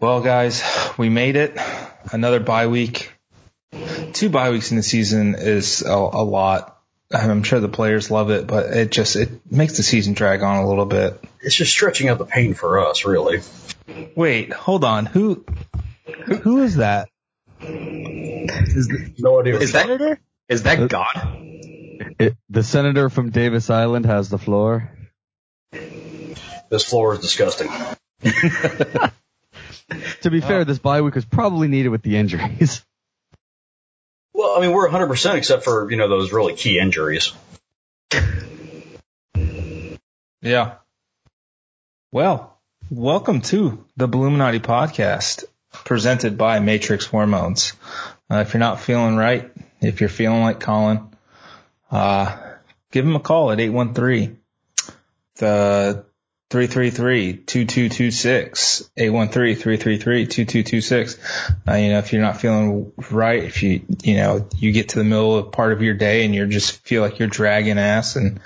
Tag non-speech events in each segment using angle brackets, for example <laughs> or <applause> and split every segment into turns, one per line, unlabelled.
Well, guys, we made it. Another bye week. Two bye weeks in the season is a, a lot. I'm sure the players love it, but it just it makes the season drag on a little bit.
It's just stretching out the pain for us, really.
Wait, hold on. Who who, who is that?
Is the, no idea.
Is that is that God?
It, the senator from Davis Island has the floor.
This floor is disgusting. <laughs>
to be fair, this bye week was probably needed with the injuries.
Well, I mean, we're 100% except for, you know, those really key injuries.
Yeah. Well, welcome to the Bulluminati podcast presented by Matrix Hormones. Uh, if you're not feeling right, if you're feeling like Colin, uh, give him a call at 813 the 333-2226, 813-333-2226. Uh, you know, if you're not feeling right, if you, you know, you get to the middle of part of your day and you just feel like you're dragging ass and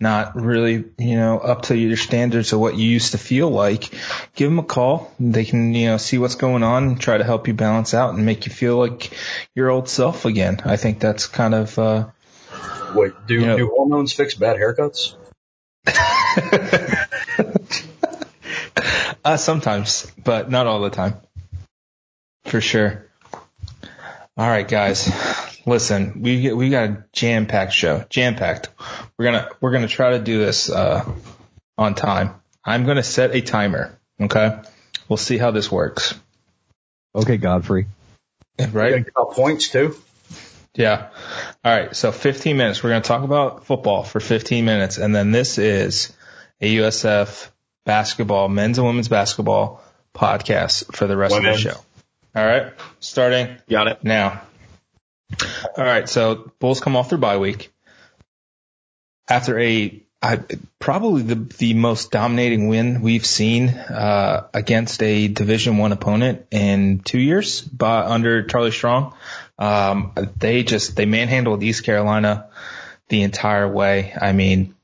not really, you know, up to your standards of what you used to feel like, give them a call. They can, you know, see what's going on and try to help you balance out and make you feel like your old self again. I think that's kind of, uh,
Wait, do, you know, do hormones fix bad haircuts? <laughs>
uh, sometimes, but not all the time. For sure. All right, guys. Listen, we we got a jam packed show. Jam packed. We're gonna we're gonna try to do this uh, on time. I'm gonna set a timer. Okay. We'll see how this works.
Okay, Godfrey.
Right.
points too.
Yeah. All right. So 15 minutes. We're going to talk about football for 15 minutes. And then this is a USF basketball, men's and women's basketball podcast for the rest of the show. All right. Starting.
Got it.
Now. All right. So Bulls come off their bye week after a I, probably the the most dominating win we've seen uh, against a Division One opponent in two years, by, under Charlie Strong. Um, they just they manhandled East Carolina the entire way. I mean,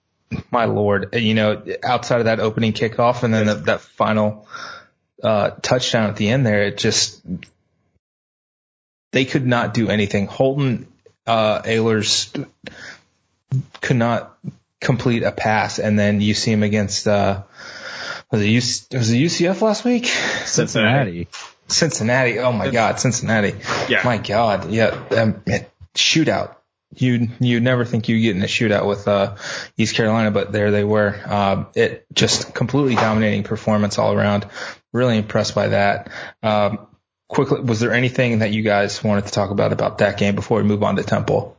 my lord, you know, outside of that opening kickoff and then the, that final uh, touchdown at the end there, it just they could not do anything. Holton uh, Ahlers could not complete a pass, and then you see him against uh, was it, UC, was it UCF last week?
Cincinnati.
Cincinnati. Oh my God, Cincinnati.
Yeah.
My God. Yeah. Um, shootout. You you never think you get in a shootout with uh, East Carolina, but there they were. Uh, it just completely dominating performance all around. Really impressed by that. Um, quickly, was there anything that you guys wanted to talk about about that game before we move on to Temple?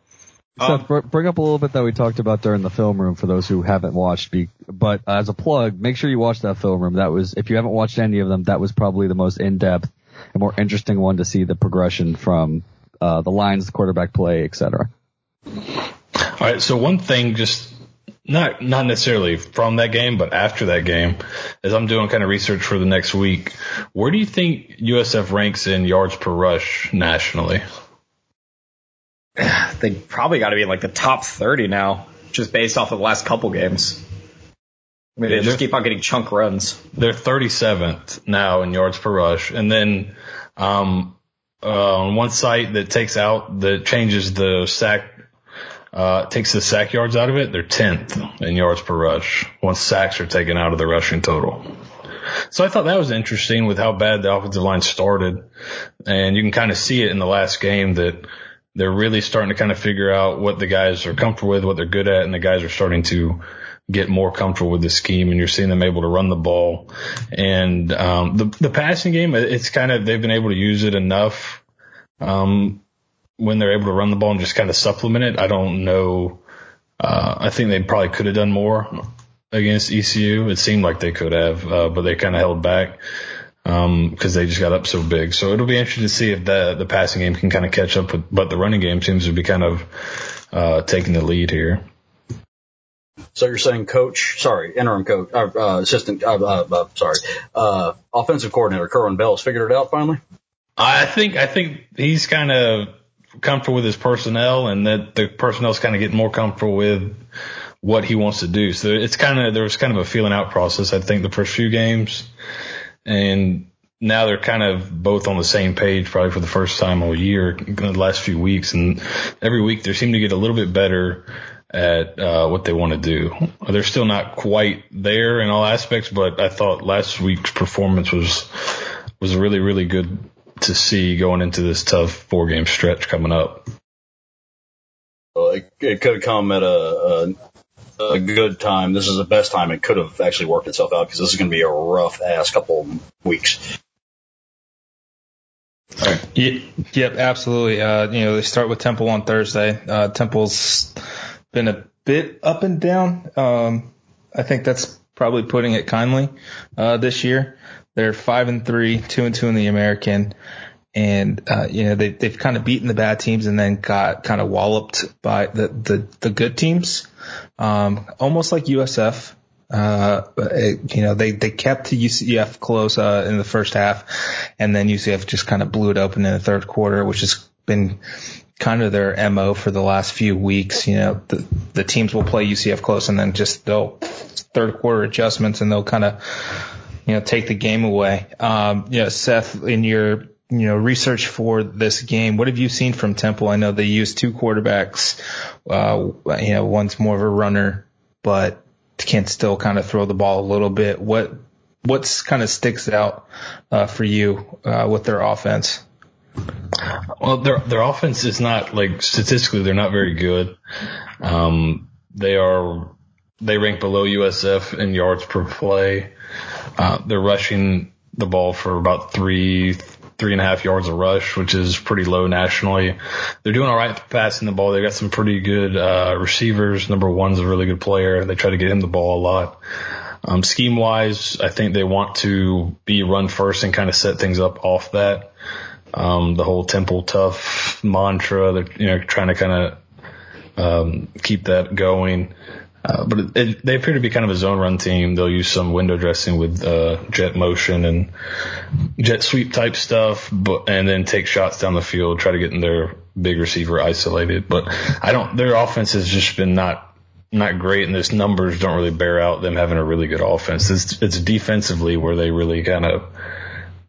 Um, Seth, bring up a little bit that we talked about during the film room for those who haven't watched. But as a plug, make sure you watch that film room. That was, if you haven't watched any of them, that was probably the most in-depth and more interesting one to see the progression from uh, the lines, the quarterback play, etc.
All right. So one thing, just not not necessarily from that game, but after that game, as I'm doing kind of research for the next week, where do you think USF ranks in yards per rush nationally? <sighs>
They probably got to be in like the top 30 now, just based off of the last couple games. I mean, they just keep on getting chunk runs.
They're 37th now in yards per rush, and then um, uh, on one site that takes out that changes the sack, uh, takes the sack yards out of it. They're 10th in yards per rush once sacks are taken out of the rushing total. So I thought that was interesting with how bad the offensive line started, and you can kind of see it in the last game that they're really starting to kind of figure out what the guys are comfortable with, what they're good at, and the guys are starting to get more comfortable with the scheme and you're seeing them able to run the ball. And um, the the passing game, it's kind of they've been able to use it enough um, when they're able to run the ball and just kind of supplement it. I don't know. Uh, I think they probably could have done more against ECU. It seemed like they could have, uh, but they kind of held back because um, they just got up so big. So it'll be interesting to see if the the passing game can kind of catch up with, but the running game seems to be kind of uh, taking the lead here.
So you're saying coach, sorry, interim coach, uh, uh, assistant, uh, uh, sorry, uh, offensive coordinator Kerwin Bell has figured it out finally.
I think I think he's kind of comfortable with his personnel, and that the personnel's kind of getting more comfortable with what he wants to do. So it's kind of there was kind of a feeling out process. I think the first few games, and now they're kind of both on the same page, probably for the first time all year in the last few weeks, and every week they seem to get a little bit better at uh, what they want to do. They're still not quite there in all aspects, but I thought last week's performance was was really really good to see going into this tough four game stretch coming up.
Well, it, it could have come at a, a, a good time. This is the best time it could have actually worked itself out because this is going to be a rough ass couple weeks.
Yep, absolutely. Uh, you know, they start with Temple on Thursday. Uh, Temple's been a bit up and down. Um, I think that's probably putting it kindly, uh, this year. They're five and three, two and two in the American. And, uh, you know, they, they've kind of beaten the bad teams and then got kind of walloped by the, the, the good teams. Um, almost like USF. Uh, it, you know, they, they kept UCF close, uh, in the first half and then UCF just kind of blew it open in the third quarter, which has been kind of their MO for the last few weeks. You know, the, the teams will play UCF close and then just they'll third quarter adjustments and they'll kind of, you know, take the game away. Um, you know, Seth, in your, you know, research for this game, what have you seen from Temple? I know they use two quarterbacks. Uh, you know, one's more of a runner, but can still kind of throw the ball a little bit. What what's kind of sticks out uh, for you uh, with their offense?
Well, their their offense is not like statistically they're not very good. Um, they are they rank below USF in yards per play. Uh, they're rushing the ball for about three three and a half yards a rush, which is pretty low nationally. They're doing all right passing the ball. They've got some pretty good uh, receivers. Number one's a really good player. They try to get him the ball a lot. Um, scheme wise, I think they want to be run first and kind of set things up off that. Um, the whole temple tough mantra, they're, you know, trying to kind of, um, keep that going. Uh, but it, it, they appear to be kind of a zone run team. They'll use some window dressing with uh, jet motion and jet sweep type stuff, but and then take shots down the field, try to get in their big receiver isolated. But I don't. Their offense has just been not not great, and those numbers don't really bear out them having a really good offense. It's it's defensively where they really kind of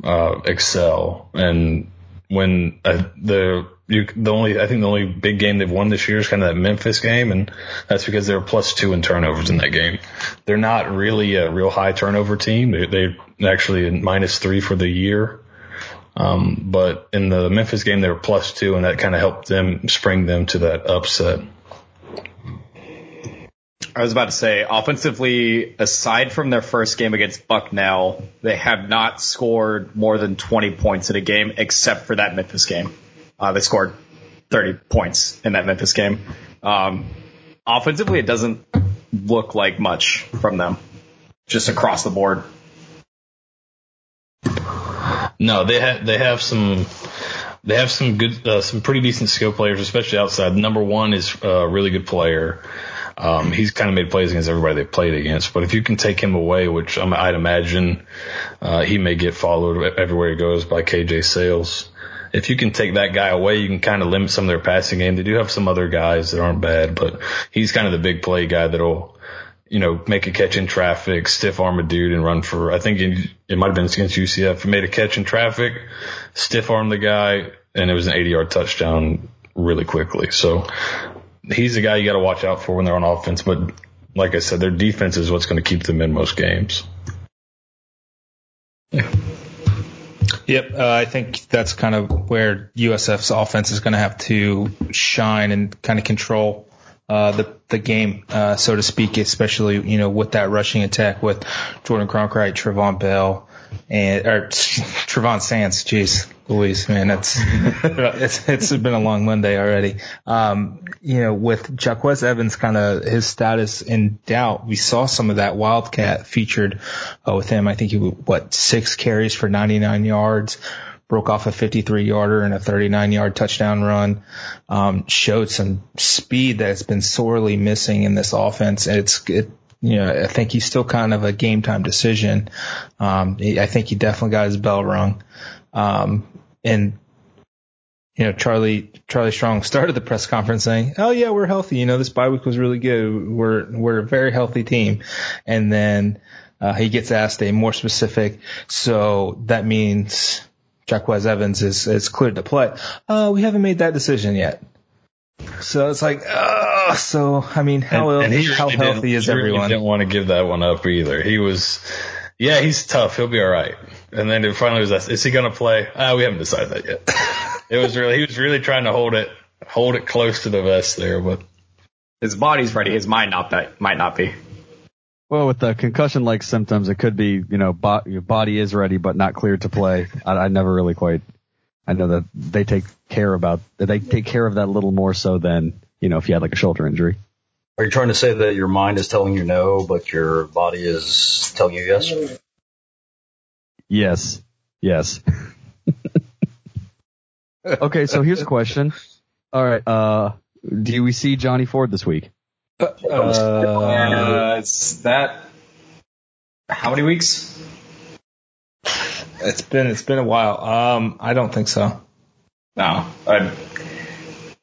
uh, excel, and when uh, the you, the only I think the only big game they've won this year is kind of that Memphis game, and that's because they were plus two in turnovers in that game. They're not really a real high turnover team. They, they actually minus three for the year. Um, but in the Memphis game, they were plus two, and that kind of helped them spring them to that upset.
I was about to say, offensively, aside from their first game against Bucknell, they have not scored more than 20 points in a game, except for that Memphis game. Uh, they scored 30 points in that Memphis game. Um, offensively, it doesn't look like much from them, just across the board.
No, they have they have some they have some good uh, some pretty decent skill players, especially outside. Number one is a really good player. Um, he's kind of made plays against everybody they played against, but if you can take him away, which I'd imagine uh, he may get followed everywhere he goes by KJ Sails. if you can take that guy away, you can kind of limit some of their passing game. They do have some other guys that aren't bad, but he's kind of the big play guy that'll, you know, make a catch in traffic, stiff arm a dude and run for, I think it, it might have been against UCF. He made a catch in traffic, stiff arm the guy, and it was an 80 yard touchdown really quickly. So he's the guy you got to watch out for when they're on offense. But like I said, their defense is what's going to keep them in most games.
Yeah. Yep, uh, I think that's kind of where USF's offense is going to have to shine and kind of control uh, the the game, uh, so to speak, especially you know with that rushing attack with Jordan Cronkrite, Trevon Bell, and or <laughs> Trevon Sands. Jeez, Louise, man, that's <laughs> it's it's been a long Monday already. Um, you know, with Jaquez Evans kind of his status in doubt, we saw some of that Wildcat featured uh, with him. I think he what six carries for 99 yards. Broke off a 53 yarder and a 39 yard touchdown run. Um, showed some speed that's been sorely missing in this offense. It's, it, you know, I think he's still kind of a game time decision. Um, I think he definitely got his bell rung. Um, and you know, Charlie Charlie Strong <laughs> started the press conference saying, "Oh yeah, we're healthy. You know, this bye week was really good. We're we're a very healthy team." And then Uh, he gets asked a more specific, so that means Jacquez Evans is, is cleared to play. Uh, we haven't made that decision yet. So it's like, uh, so, I mean, how,
And- and he
how
really
healthy
didn't-
is
he really
everyone?
Didn't want to give that one up either. He was, yeah, he's tough. He'll be all right. And then it finally was, asked, is he going to play? Ah, we haven't decided that yet. <laughs> it was really, he was really trying to hold it, hold it close to the vest there, but
His body's ready. His mind not that might not be.
Well, with the concussion-like symptoms, it could be, you know, bo- your body is ready but not cleared to play. I, I never really quite. I know that they take care about they take care of that a little more so than you know if you had like a shoulder injury.
Are you trying to say that your mind is telling you no, but your body is telling you yes?
Yes, yes. <laughs> okay, so here's a question. All right, uh, do we see Johnny Ford this week?
Uh,
Uh, is that how many weeks?
it's been, it's been a while. Um, I don't think so.
No, I'm,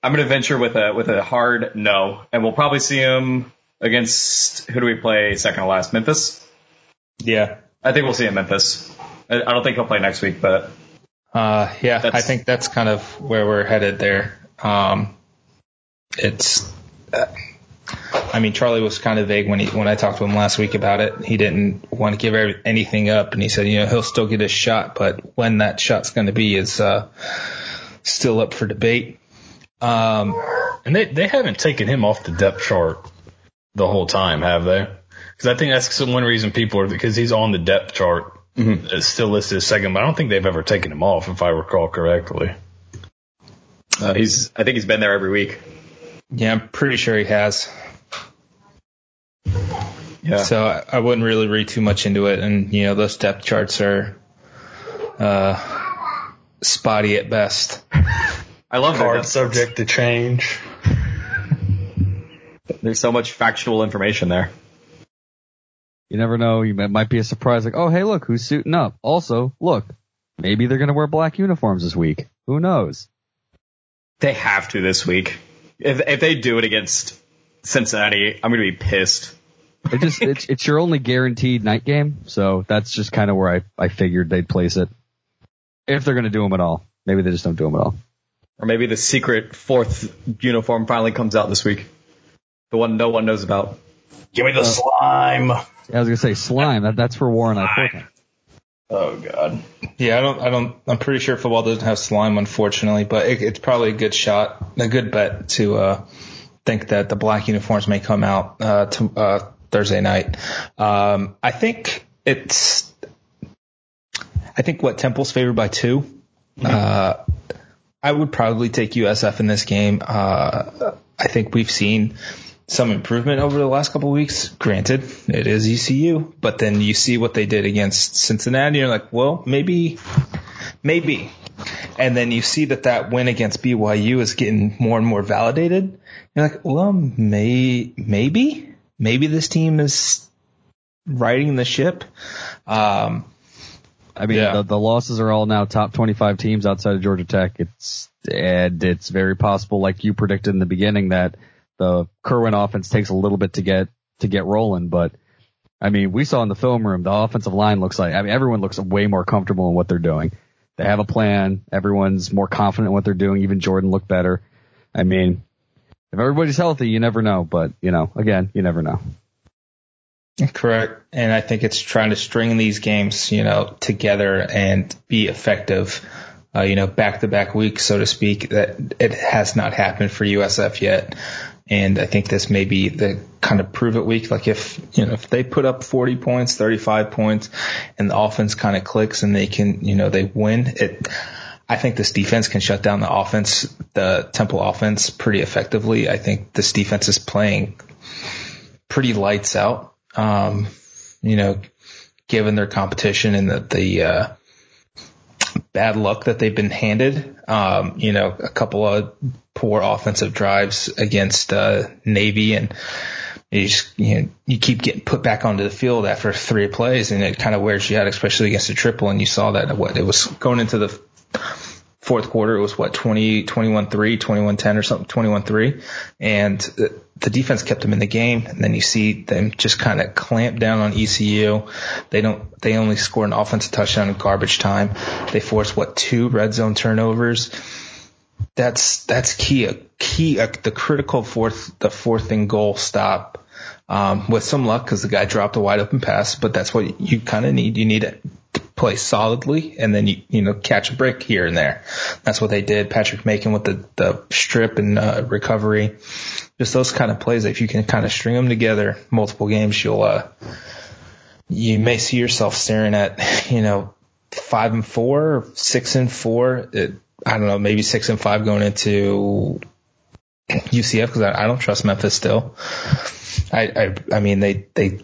I'm going to venture with a with a hard no, and we'll probably see him against who do we play second to last? Memphis.
Yeah.
I think we'll see him Memphis. I, I don't think he'll play next week, but
Uh, yeah, I think that's kind of where we're headed there. Um, it's, uh, I mean, Charlie was kind of vague when he when I talked to him last week about it. He didn't want to give every, anything up, and he said, you know, he'll still get his shot, but when that shot's going to be is uh, still up for debate. Um,
And they they haven't taken him off the depth chart the whole time, have they? Because I think that's one reason people are because he's on the depth chart. It's still listed as second, but I don't think they've ever taken him off, if I recall correctly.
uh, he's I think he's been there every week.
yeah, I'm pretty sure he has.
Yeah.
So I, I wouldn't really read too much into it, and you know, those depth charts are uh, spotty at best. <laughs>
I love
Hard
that.
subject to change.
There's so much factual information there.
You never know. You it might be a surprise, like, oh hey, look who's suiting up. Also, look, maybe they're gonna wear black uniforms this week. Who knows?
They have to this week. If if they do it against Cincinnati, I'm going to be pissed.
It just it's, it's your only guaranteed night game, so that's just kind of where I I figured they'd place it. If they're gonna do them at all, maybe they just don't do them at all.
Or maybe the secret fourth uniform finally comes out this week. The one no one knows about.
Give me the slime.
I was gonna say slime. That that's for Warren I Fulton.
Oh god.
Yeah, I don't, I don't, I'm pretty sure football doesn't have slime, unfortunately, but it, it's probably a good shot, a good bet to, uh, think that the black uniforms may come out, uh, to, uh, Thursday night. Um, I think it's, I think what Temple's favored by two. Uh, I would probably take USF in this game. Uh, I think we've seen some improvement over the last couple of weeks. Granted, it is ECU, but then you see what they did against Cincinnati. You're like, well, maybe, maybe. And then you see that that win against BYU is getting more and more validated. You're like, well, may, maybe, maybe this team is riding the ship. Um,
I mean,
Yeah.
the, the losses are all now top 25 teams outside of Georgia Tech. It's and it's very possible, like you predicted in the beginning, that the Kerwin offense takes a little bit to get to get rolling. But I mean, we saw in the film room the offensive line looks like. I mean, everyone looks way more comfortable in what they're doing. They have a plan. Everyone's more confident in what they're doing. Even Jordan looked better. I mean, if everybody's healthy, you never know. But you know, again, you never know.
Correct. And I think it's trying to string these games, you know, together and be effective, uh, you know, back to back weeks, so to speak, that it has not happened for USF yet. And I think this may be the kind of prove it week. Like if, you know, if they put up 40 points, 35 points and the offense kind of clicks and they can, you know, they win it. I think this defense can shut down the offense, the Temple offense pretty effectively. I think this defense is playing pretty lights out. Um, you know, given their competition and the, the, uh, bad luck that they've been handed. Um, you know, a couple of poor offensive drives against, uh, Navy and you just, you know, you keep getting put back onto the field after three plays and it kind of wears you out, especially against a triple. And you saw that what it was going into the fourth quarter. It was what 20, 21, 3, 21, 10 or something, 21, 3. And the defense kept them in the game, and then you see them just kind of clamp down on ECU. They don't. They only score an offensive touchdown in garbage time. They force what two red zone turnovers. That's that's key. A key. A, the critical fourth. The fourth and goal stop. Um, with some luck, because the guy dropped a wide open pass, but that's what you kind of need. You need play solidly, and then you you know catch a break here and there. That's what they did. Patrick Macon with the the strip and uh, recovery just those kind of plays. If you can kind of string them together multiple games, you'll, uh, you may see yourself staring at, you know, five and four, six and four. It, I don't know, maybe six and five going into UCF because I, I, don't trust Memphis still. I, I, I mean, they, they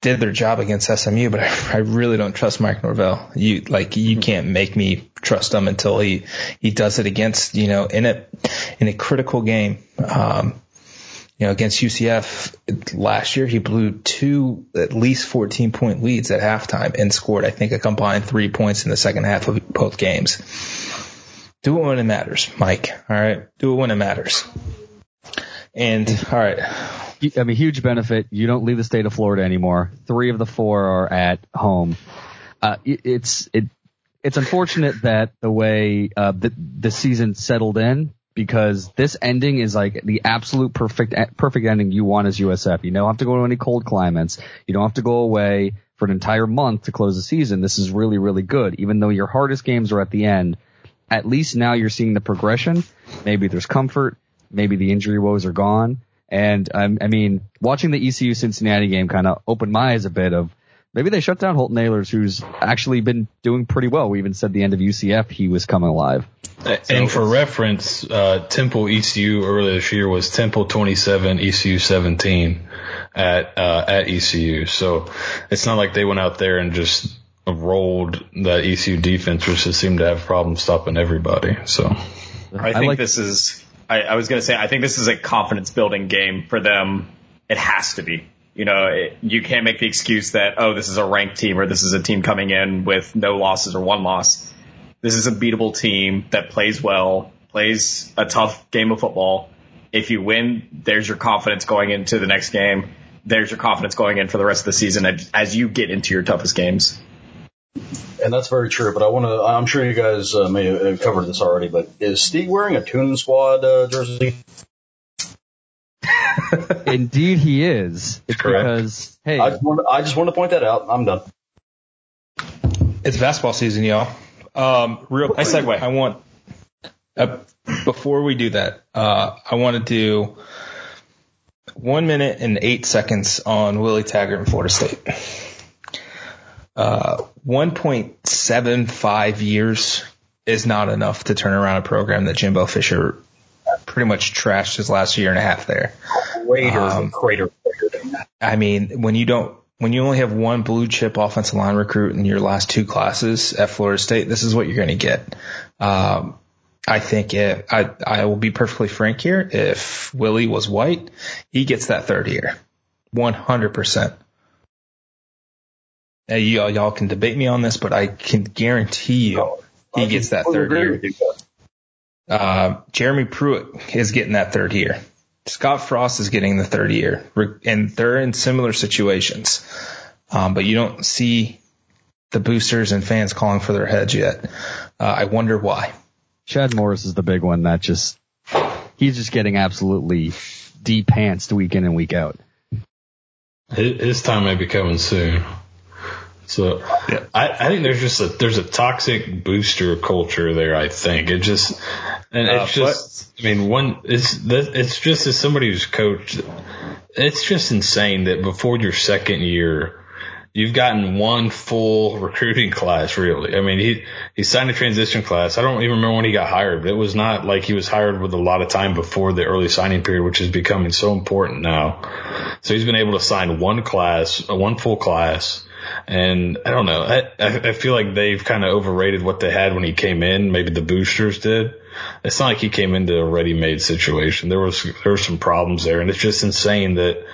did their job against SMU, but I, I really don't trust Mike Norvell. You, like, you can't make me trust him until he, he does it against, you know, in a, in a critical game. Um, you know, against UCF last year, he blew two at least 14 point leads at halftime and scored, I think, a combined three points in the second half of both games. Do it when it matters, Mike. All right. Do it when it matters. And all right.
I mean, huge benefit. You don't leave the state of Florida anymore. Three of the four are at home. Uh, it, it's, it, it's unfortunate that the way, uh, the, the season settled in because this ending is like the absolute perfect perfect ending you want as USF. You don't have to go to any cold climates. You don't have to go away for an entire month to close the season. This is really really good. Even though your hardest games are at the end, at least now you're seeing the progression. Maybe there's comfort. Maybe the injury woes are gone. And um, I mean, watching the ECU Cincinnati game kind of opened my eyes a bit of maybe they shut down Holton Ahlers, who's actually been doing pretty well. We even said the end of UCF he was coming alive.
So, and for reference, uh, Temple ECU earlier this year was Temple 27, ECU 17 at uh, at ECU. So it's not like they went out there and just rolled that ECU defense, which just seemed to have problems stopping everybody. So
I think I like, this is. I, I was going to say I think this is a confidence building game for them. It has to be you know, it, you can't make the excuse that, oh, this is a ranked team or this is a team coming in with no losses or one loss. This is a beatable team that plays well, plays a tough game of football. If you win, there's your confidence going into the next game. There's your confidence going in for the rest of the season as you get into your toughest games.
And that's very true. But I want to, I'm sure you guys uh, may have covered this already, but is Steve wearing a Tune Squad uh, jersey? <laughs>
Indeed, he is. It's Correct. because hey,
I just, want to, I just want to point that out. I'm done.
It's basketball season, y'all. Um, real quick, segue. I want uh, before we do that, uh, I want to do one minute and eight seconds on Willie Taggart in Florida State. Uh, 1.75 years is not enough to turn around a program that Jimbo Fisher pretty much trashed his last year and a half there.
Crater, um, crater, crater.
I mean, when you don't, when you only have one blue chip offensive line recruit in your last two classes at Florida State, this is what you're going to get. Um, I think it, I, I will be perfectly frank here. If Willie was white, he gets that third year. 100%. Now, y'all, y'all can debate me on this, but I can guarantee you he gets that third year. Uh, Jeremy Pruitt is getting that third year. Scott Frost is getting the third year, and they're in similar situations. Um, but you don't see the boosters and fans calling for their heads yet. Uh, I wonder why.
Chad Morris is the big one that just he's just getting absolutely de-pantsed week in and week out.
His time may be coming soon. So yeah. I, I think there's just a there's a toxic booster culture there. I think it just and it's uh, just but, I mean one it's it's just as somebody who's coached, it's just insane that before your second year, you've gotten one full <laughs> recruiting class. Really, I mean he he signed a transition class. I don't even remember when he got hired, but it was not like he was hired with a lot of time before the early signing period, which is becoming so important now. So he's been able to sign one class, a one full class and I don't know. I, I feel like they've kind of overrated what they had when he came in. Maybe the boosters did. It's not like he came into a ready-made situation. There was there were some problems there, and it's just insane that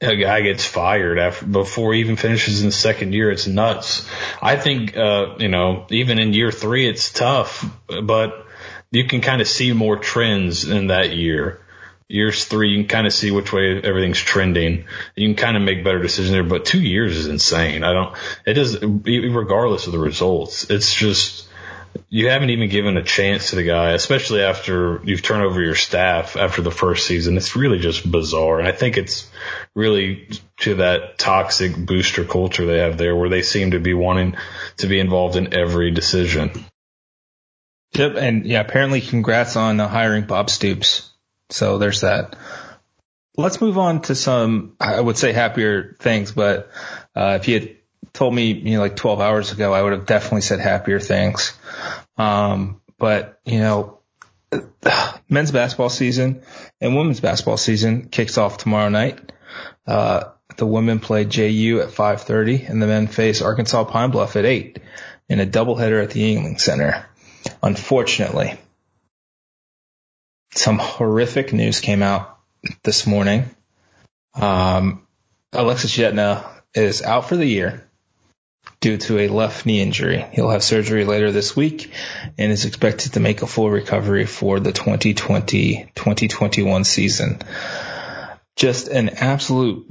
a guy gets fired after before he even finishes in the second year. It's nuts. I think uh, you know even in year three it's tough, but you can kind of see more trends in that year. Years three, you can kind of see which way everything's trending. You can kind of make better decisions there, but two years is insane. I don't, it does, regardless of the results, it's just, you haven't even given a chance to the guy, especially after you've turned over your staff after the first season. It's really just bizarre. And I think it's really to that toxic booster culture they have there where they seem to be wanting to be involved in every decision.
Yep. And yeah, apparently congrats on uh, hiring Bob Stoops. So there's that. Let's move on to some, I would say happier things, but, uh, if you had told me, you know, like 12 hours ago, I would have definitely said happier things. Um, but, you know, <sighs> men's basketball season and women's basketball season kicks off tomorrow night. Uh, the women play JU at 5:30 and the men face Arkansas Pine Bluff at 8 in a doubleheader at the Yuengling Center. Unfortunately, some horrific news came out this morning. Um, Alexis Yetna is out for the year due to a left knee injury. He'll have surgery later this week and is expected to make a full recovery for the 2020-2021 season. Just an absolute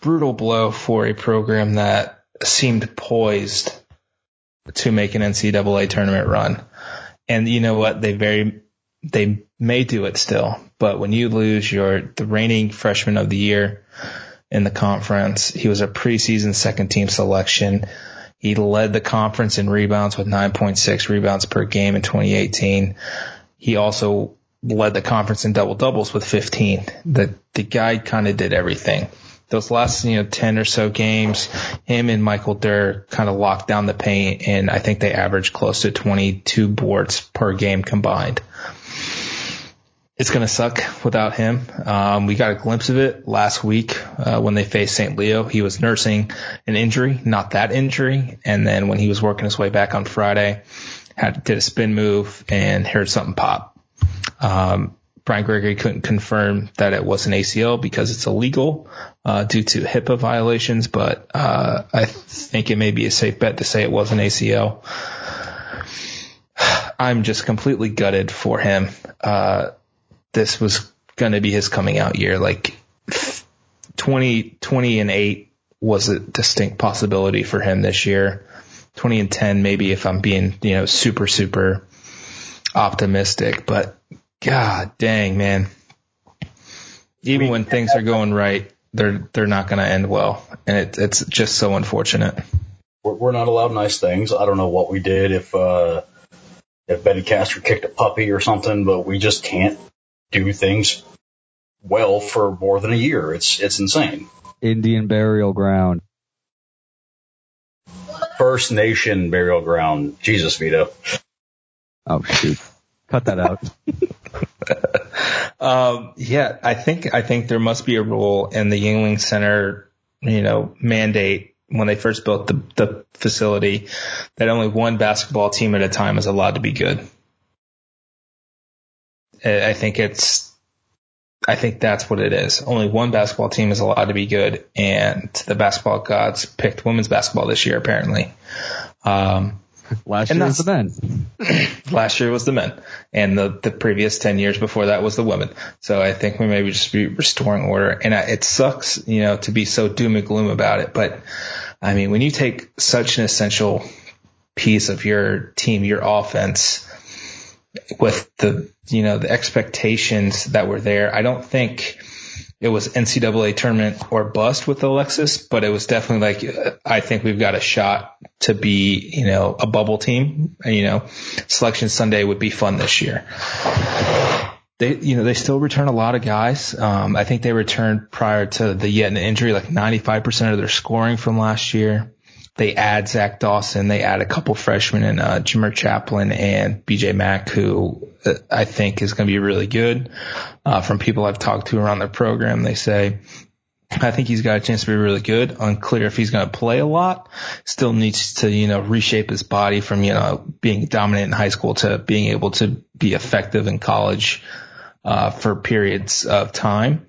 brutal blow for a program that seemed poised to make an NCAA tournament run. And you know what? They very they may do it still, but when you lose your the reigning freshman of the year in the conference, he was a preseason second team selection. He led the conference in rebounds with 9.6 rebounds per game in 2018. He also led the conference in double doubles with 15. The the guy kind of did everything. Those last you know 10 or so games, him and Michael Durr kind of locked down the paint, and I think they averaged close to 22 boards per game combined it's going to suck without him. Um, we got a glimpse of it last week uh, when they faced St. Leo. He was nursing an injury, not that injury, and then when he was working his way back on Friday, had did a spin move and heard something pop. Um, Brian Gregory couldn't confirm that it was an ACL because it's illegal uh, due to HIPAA violations, but uh, I think it may be a safe bet to say it was an ACL. <sighs> I'm just completely gutted for him. Uh, this was going to be his coming out year. Like 20, 20 and 8 was a distinct possibility for him this year. 20 and 10, maybe if I'm being, you know, super, super optimistic, but god dang, man. Even when things are going right, they're, they're not going to end well. And it, it's just so unfortunate.
We're not allowed nice things. I don't know what we did if, uh, if Betty Castor kicked a puppy or something, but we just can't do things well for more than a year. It's it's insane.
Indian burial ground.
First Nation burial ground. Jesus, Vito.
Oh shoot! Cut that out. <laughs>
um, yeah, I think I think there must be a rule in the Yuengling Center, you know, mandate when they first built the, the facility that only one basketball team at a time is allowed to be good. I think it's, I think that's what it is. Only one basketball team is allowed to be good, and the basketball gods picked women's basketball this year, apparently. Um,
last year was the men. <clears throat>
last year was the men, and the the previous ten years before that was the women. So I think we maybe just be restoring order, and I, it sucks, you know, to be so doom and gloom about it. But I mean, when you take such an essential piece of your team, your offense, with the you know the expectations that were there. I don't think it was NCAA tournament or bust with Alexis, but it was definitely like I think we've got a shot to be you know a bubble team. You know, selection Sunday would be fun this year. They, you know, they still return a lot of guys. Um, I think they returned prior to the Yetna injury, like 95% of their scoring from last year they add Zach Dawson. They add a couple freshmen and uh, Jamir Chaplin and BJ Mack, who uh, I think is going to be really good. Uh, from people I've talked to around the program, they say I think he's got a chance to be really good. Unclear if he's going to play a lot. Still needs to, you know, reshape his body from, you know, being dominant in high school to being able to be effective in college, uh, for periods of time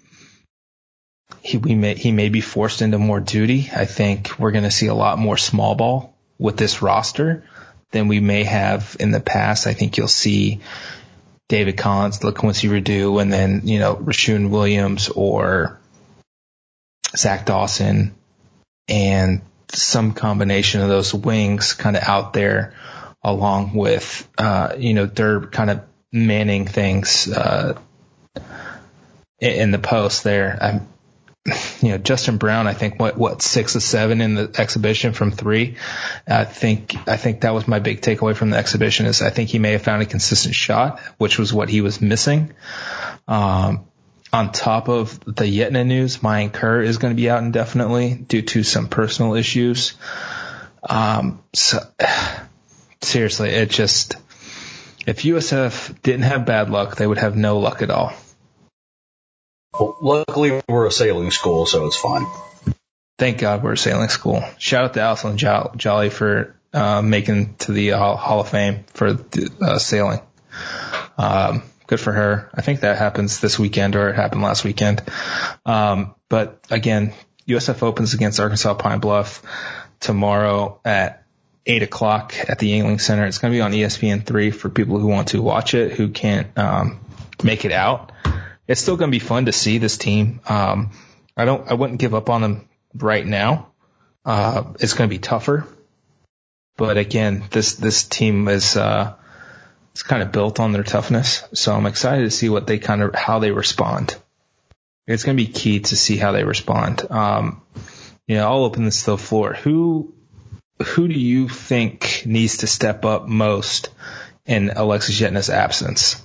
he we may he may be forced into more duty. I think we're going to see a lot more small ball with this roster than we may have in the past. I think you'll see David Collins, LaQuincy Rideau, and then, you know, Rashun Williams or Zach Dawson and some combination of those wings kind of out there along with, uh, you know, they're kind of manning things, uh, in the post there. I'm, <laughs> you know, Justin Brown, I think what, what six or seven in the exhibition from three. I think, I think that was my big takeaway from the exhibition is I think he may have found a consistent shot, which was what he was missing. Um, on top of the Yetna news, Mayan Kiir is going to be out indefinitely due to some personal issues. Um, so <sighs> seriously, it just, if USF didn't have bad luck, they would have no luck at all.
Well, luckily, we're a sailing school, so it's fine.
Thank God we're a sailing school. Shout out to Allison Jolly for uh, making to the Hall of Fame for uh, sailing. Um, good for her. I think that happens this weekend or it happened last weekend. Um, but again, USF opens against Arkansas Pine Bluff tomorrow at eight o'clock at the Yuengling Center. It's going to be on ESPN three for people who want to watch it who can't um, make it out it's still going to be fun to see this team. Um, I don't, I wouldn't give up on them right now. Uh, it's going to be tougher, but again, this, this team is, uh, it's kind of built on their toughness. So I'm excited to see what they kind of, how they respond. It's going to be key to see how they respond. Um, you know, I'll open this to the floor. Who, who do you think needs to step up most in Alexis Yetna's absence?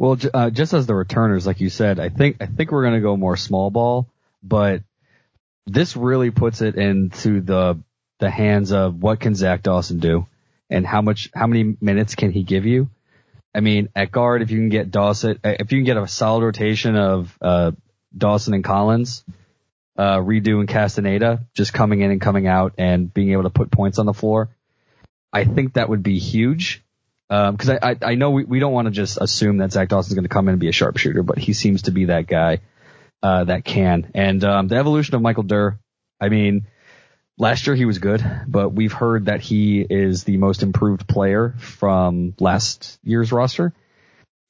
Well, uh, just as the returners, like you said, I think I think we're gonna go more small ball, but this really puts it into the the hands of what can Zach Dawson do, and how much how many minutes can he give you? I mean, at guard, if you can get Dawson, uh, if you can get a solid rotation of uh, Dawson and Collins, uh, Rideau and Castaneda, just coming in and coming out and being able to put points on the floor, I think that would be huge because um, I, I, I know we, we don't want to just assume that Zach Dawson's going to come in and be a sharpshooter, but he seems to be that guy uh, that can. And um, the evolution of Michael Durr, I mean, last year he was good, but we've heard that he is the most improved player from last year's roster.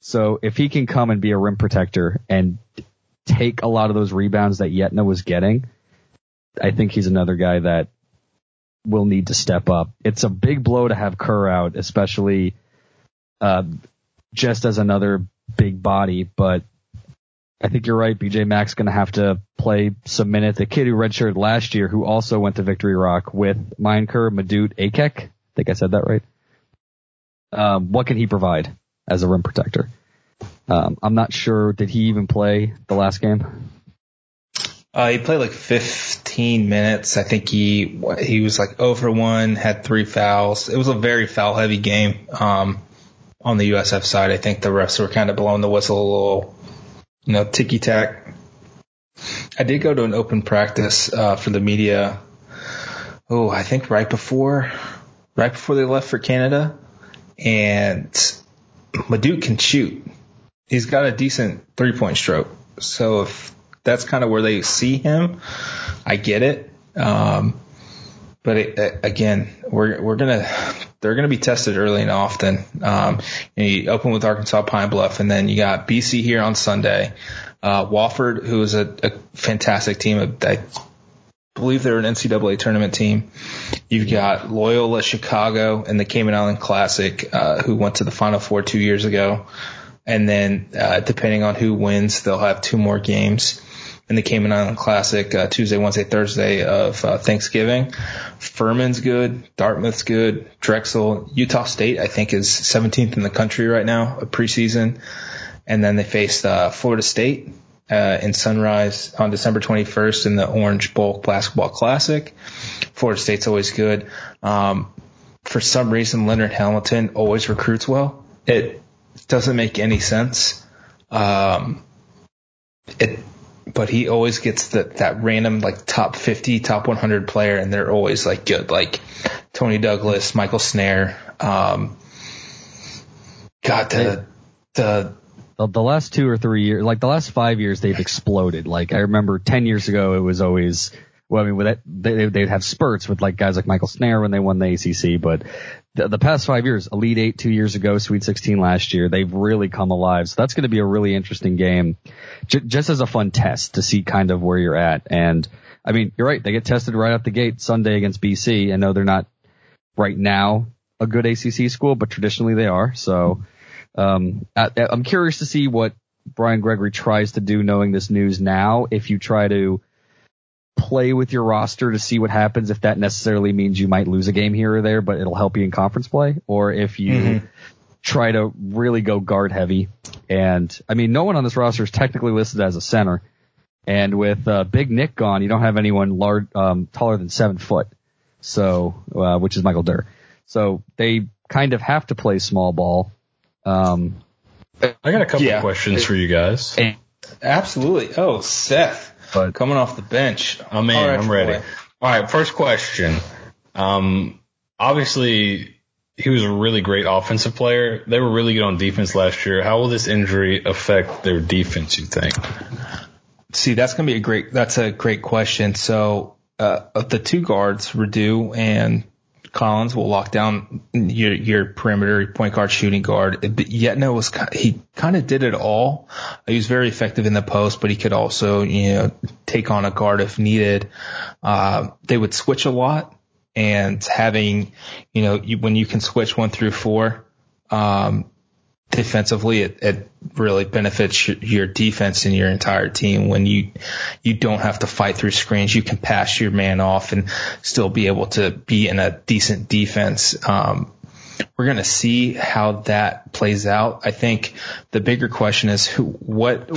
So if he can come and be a rim protector and take a lot of those rebounds that Yetna was getting, I think he's another guy that will need to step up. It's a big blow to have Kiir out, especially uh, just as another big body, but I think you're right. BJ Mack's going to have to play some minutes. The kid who redshirted last year, who also went to Victory Rock with Kiir, Madut Akec. I think I said that right. Um, what can he provide as a rim protector? Um, I'm not sure. Did he even play the last game?
Uh, he played like 15 minutes. I think he he was like over one, had three fouls. It was a very foul heavy game. Um, on the USF side. I think the refs were kind of blowing the whistle a little, you know, ticky tack. I did go to an open practice uh, for the media. Oh, I think right before, right before they left for Canada, and Madut can shoot. He's got a decent three point stroke. So if that's kind of where they see him, I get it. Um, but it, again, we're we're gonna they're gonna be tested early and often. Um, you, know, you, open with Arkansas Pine Bluff, and then you got BC here on Sunday. Uh, Wofford, who is a, a fantastic team, I believe they're an NCAA tournament team. You've got Loyola Chicago and the Cayman Island Classic, uh, who went to the Final Four two years ago. And then, uh, depending on who wins, they'll have two more games in the Cayman Island Classic uh, Tuesday, Wednesday, Thursday of uh, Thanksgiving. Furman's good, Dartmouth's good, Drexel, Utah State I think is 17th in the country right now, a preseason, and then they faced uh, Florida State uh, in Sunrise on December 21st in the Orange Bowl Basketball Classic. Florida State's always good. Um, for some reason, Leonard Hamilton always recruits well. It doesn't make any sense. Um, it but he always gets that that random like top 50, top 100 player, and they're always like good, like Toney Douglas, Michael Snaer. Um, got the the
the, the last two or three years, like the last five years, they've exploded. Like I remember ten years ago, it was always well, I mean, with that, they, they'd have spurts with like guys like Michael Snaer when they won the ACC, but the, the past five years, Elite Eight two years ago, Sweet 16 last year, they've really come alive. So that's going to be a really interesting game, j- just as a fun test to see kind of where you're at. And I mean, you're right. They get tested right out the gate Sunday against BC. I know they're not right now a good ACC school, but traditionally they are. So, um, I, I'm curious to see what Brian Gregory tries to do knowing this news now. If you try to play with your roster to see what happens, if that necessarily means you might lose a game here or there, but it'll help you in conference play, or if you mm-hmm. try to really go guard heavy. And I mean, no one on this roster is technically listed as a center. And with uh, Big Nick gone, you don't have anyone large, um, taller than seven foot. So, uh, which is Michael Durr. So they kind of have to play small ball. Um,
I got a couple yeah. questions for you guys.
Absolutely. Oh, Seth. But coming off the bench.
I'm in. Right, I'm ready. Boy. All right. First question. Um, obviously he was a really great offensive player. They were really good on defense last year. How will this injury affect their defense? You think?
See, that's going to be a great. That's a great question. So, uh, the two guards, Rideau and Collins will lock down your, your perimeter, point guard, shooting guard. Yetna was, he kind of did it all. He was very effective in the post, but he could also, you know, take on a guard if needed. Uh, they would switch a lot and having, you know, you, when you can switch one through four, um, defensively, it, it really benefits your defense and your entire team when you you don't have to fight through screens. You can pass your man off and still be able to be in a decent defense. Um, we're going to see how that plays out. I think the bigger question is who, what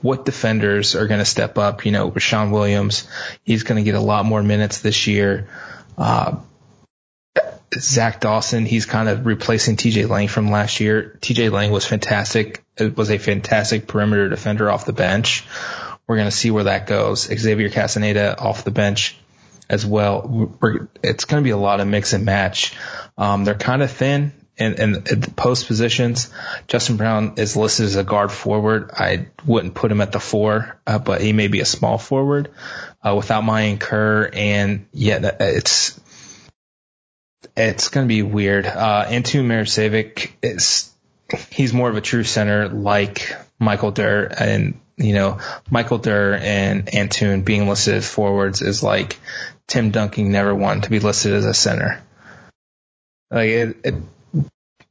what defenders are going to step up. You know, Rashun Williams, he's going to get a lot more minutes this year. Uh, Zach Dawson, he's kind of replacing TJ Lang from last year. TJ Lang was fantastic. It was a fantastic perimeter defender off the bench. We're going to see where that goes. Xavier Castaneda off the bench as well. We're, it's going to be a lot of mix and match. Um, they're kind of thin in, in, in the post positions. Justin Brown is listed as a guard forward. I wouldn't put him at the four, uh, but he may be a small forward, uh, without Mayan Kiir and yet it's, it's going to be weird. Uh, Antun Maricevic is, he's more of a true center like Michael Durr and, you know, Michael Durr and Antun being listed as forwards is like Tim Duncan never wanted to be listed as a center. Like it, it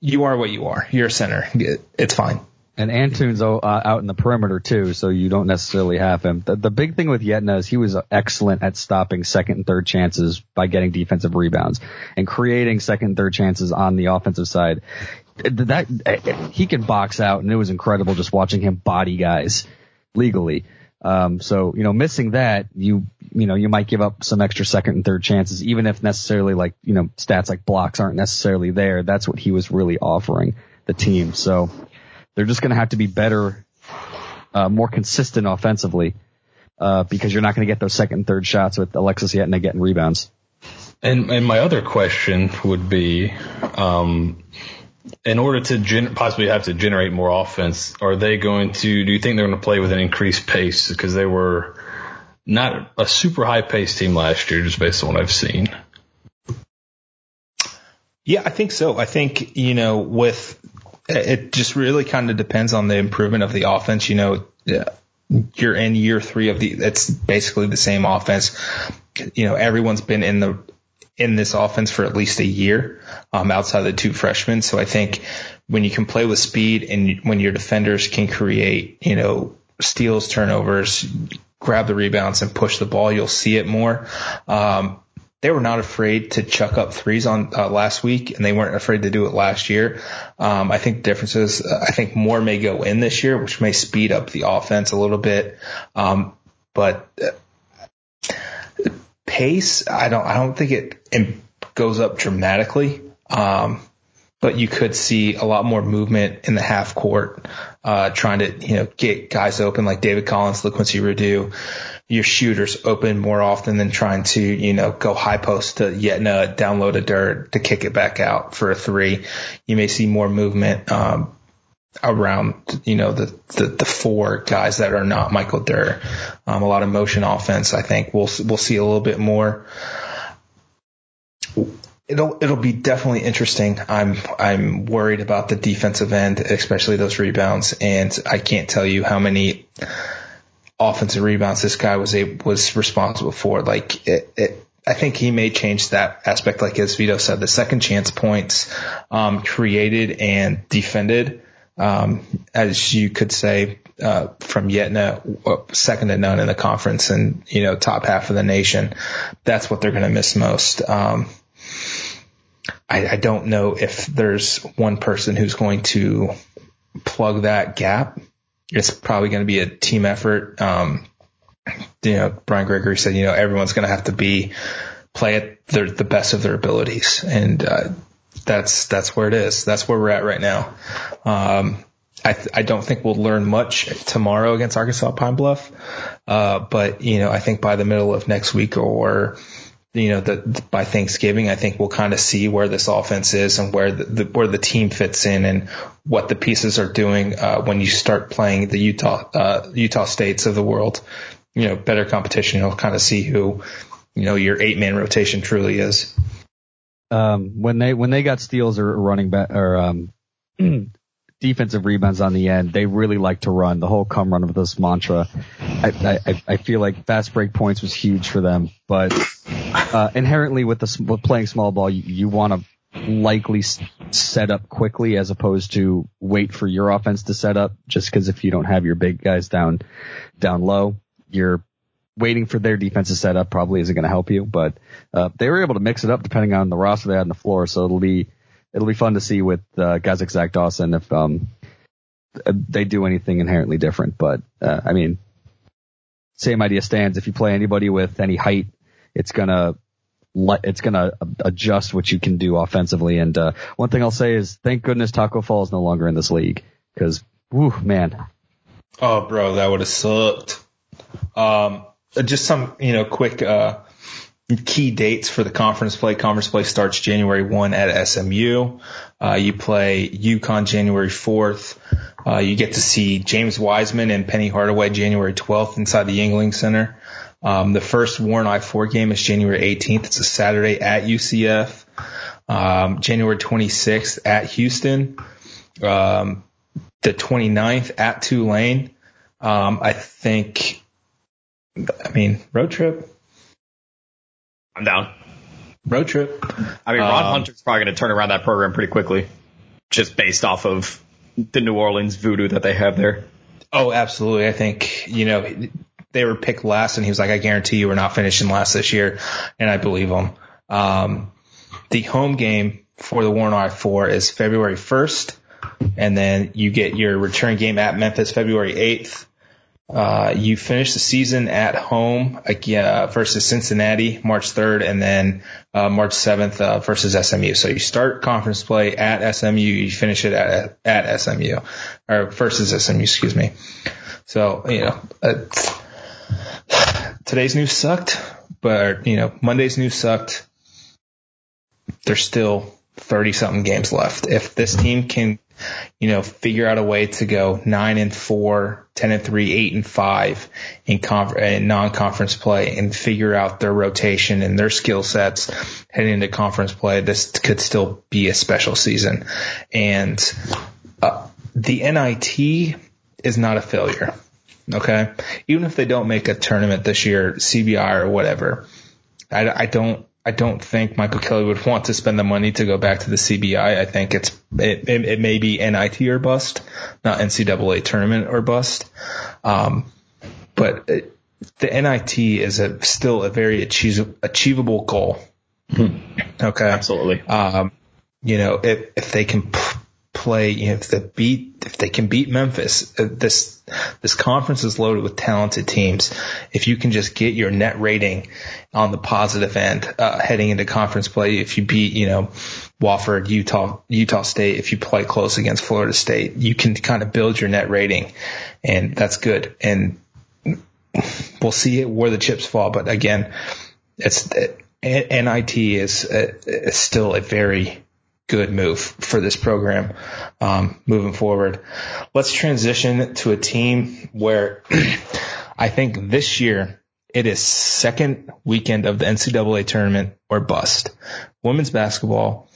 you are what you are. You're a center. It, it's fine.
And Antun's uh, out in the perimeter too, so you don't necessarily have him. The, the big thing with Yetna is he was excellent at stopping second and third chances by getting defensive rebounds and creating second and third chances on the offensive side. That he can box out, and it was incredible just watching him body guys legally. Um, so you know, missing that, you you know, you might give up some extra second and third chances, even if necessarily like you know stats like blocks aren't necessarily there. That's what he was really offering the team. So they're just going to have to be better, uh, more consistent offensively, uh, because you're not going to get those second and third shots with Alexis Yetna getting rebounds.
And, and my other question would be, um, in order to gen- possibly have to generate more offense, are they going to, do you think they're going to play with an increased pace? Because they were not a super high pace team last year, just based on what I've seen.
Yeah, I think so. I think, you know, with it just really kind of depends on the improvement of the offense. You know, you're in year three of the, it's basically the same offense. You know, everyone's been in the, in this offense for at least a year, um, outside of the two freshmen. So I think when you can play with speed and when your defenders can create, you know, steals, turnovers, grab the rebounds and push the ball, you'll see it more. Um, they were not afraid to chuck up threes on uh, last week, and they weren't afraid to do it last year. Um, I think the difference is I think more may go in this year, which may speed up the offense a little bit. Um, but uh, pace, I don't, I don't think it, it goes up dramatically. Um, but you could see a lot more movement in the half court, uh, trying to, you know, get guys open like David Collins, LaQuincy Rideau your shooters open more often than trying to, you know, go high post to Yetna, download a dirt to kick it back out for a three. You may see more movement. Um, around, you know, the, the, the, four guys that are not Michael Durr. Um, a lot of motion offense. I think we'll, we'll see a little bit more. It'll, it'll be definitely interesting. I'm, I'm worried about the defensive end, especially those rebounds. And I can't tell you how many offensive rebounds this guy was a, was responsible for. Like it, it I think he may change that aspect, like as Vito said, the second chance points um, created and defended, um, as you could say, uh, from Yetna, uh, second to none in the conference and, you know, top half of the nation. That's what they're going to miss most. Um, I, I don't know if there's one person who's going to plug that gap. It's probably going to be a team effort. Um, you know, Brian Gregory said, you know, everyone's going to have to be play at their, the best of their abilities. And, uh, that's, that's where it is. That's where we're at right now. Um, I, th- I don't think we'll learn much tomorrow against Arkansas Pine Bluff. Uh, but, you know, I think by the middle of next week or, you know, the, by Thanksgiving, I think we'll kind of see where this offense is and where the, the, where the team fits in and what the pieces are doing, uh, when you start playing the Utah, uh, Utah states of the world you know, better competition, you'll kind of see who, you know, your eight man rotation truly is.
Um, when they, when they got steals or running back or, um, <clears throat> defensive rebounds on the end, they really like to run the whole come run with this mantra. I, I, I feel like fast break points was huge for them, but, uh, inherently with the, with playing small ball, you, you want to likely set up quickly as opposed to wait for your offense to set up just because if you don't have your big guys down, down low, you're waiting for their defense to set up probably isn't going to help you, but uh, they were able to mix it up depending on the roster they had on the floor. So it'll be it'll be fun to see with uh, guys like Zach Dawson if um, they do anything inherently different. But uh, I mean, same idea stands. If you play anybody with any height, it's gonna it's gonna adjust what you can do offensively. And uh, one thing I'll say is, thank goodness Taco Fall is no longer in this league because, whoo, man.
Oh, bro, that would have sucked. Um, just some, you know, quick, uh, key dates for the conference play. Conference play starts January 1 at SMU. Uh, you play UConn January 4th. Uh, you get to see James Wiseman and Penny Hardaway January 12th inside the Yuengling Center. Um, the first War on I-4 game is January 18th. It's a Saturday at UCF. Um, January 26th at Houston. Um, the 29th at Tulane. Um, I think I mean, road trip.
I'm down.
Road trip.
I mean, Ron um, Hunter's probably going to turn around that program pretty quickly, just based off of the New Orleans voodoo that they have there.
Oh, absolutely. I think, you know, they were picked last and he was like, I guarantee you we're not finishing last this year. And I believe him. Um, the home game for the War on I-4 is February 1st. And then you get your return game at Memphis February 8th. Uh, you finish the season at home again uh, versus Cincinnati March 3rd, and then uh, March 7th uh, versus SMU. So you start conference play at SMU, you finish it at at SMU or versus SMU, excuse me. So you know today's news sucked, but you know Monday's news sucked. There's still 30 something games left. If this team can you know, figure out a way to go nine and four, 10 and three, eight and five in, conf- in non-conference play and figure out their rotation and their skill sets heading into conference play. This could still be a special season. And, uh, the NIT is not a failure. Okay. Even if they don't make a tournament this year, CBI or whatever, I, I don't, I don't think Michael Kelly would want to spend the money to go back to the CBI. I think it's it, it, it may be NIT or bust, not NCAA tournament or bust. Um, but it, the NIT is a, still a very achievable, achievable goal.
Hmm. Okay, absolutely.
Um, you know, if if they can play, you know, if they beat, if they can beat Memphis, uh, this, this conference is loaded with talented teams. If you can just get your net rating on the positive end, uh, heading into conference play, if you beat, you know, Wofford, Utah, Utah State, if you play close against Florida State, you can kind of build your net rating and that's good. And we'll see it where the chips fall. But again, it's, NIT is, uh, is still a very, good move for this program um, moving forward. Let's transition to a team where <clears throat> I think this year it is second weekend of the NCAA tournament or bust. Women's basketball,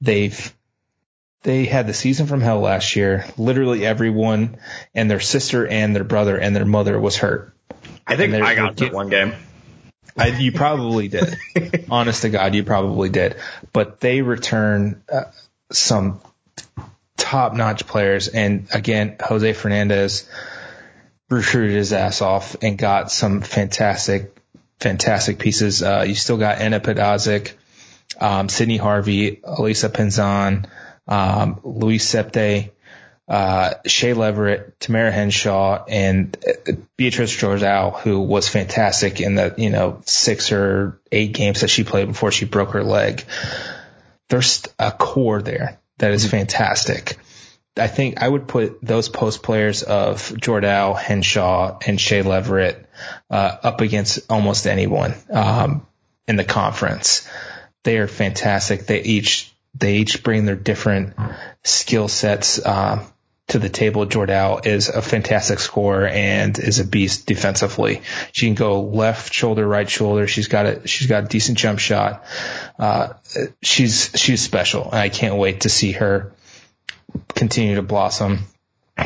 they've they had the season from hell last year. Literally everyone and their sister and their brother and their mother was hurt.
I think I got to one game.
I, you probably did. <laughs> Honest to God, you probably did. But they return uh, some top notch players. And again, Jose Fernandez recruited his ass off and got some fantastic, fantastic pieces. Uh, you still got Anna Pedazic, um, Sydney Harvey, Elisa Pinzan, um, Luis Septe, uh, Shea Leverett, Tamara Henshaw, and uh, Beatrice Jordal, who was fantastic in the, you know, six or eight games that she played before she broke her leg. There's a core there that is fantastic. I think I would put those post players of Jordal, Henshaw, and Shea Leverett uh, up against almost anyone um, in the conference. They are fantastic. They each they each bring their different skill sets um, to the table. Jordal is a fantastic scorer and is a beast defensively. She can go left shoulder, right shoulder. She's got a she's got a decent jump shot. Uh, she's she's special, and I can't wait to see her continue to blossom.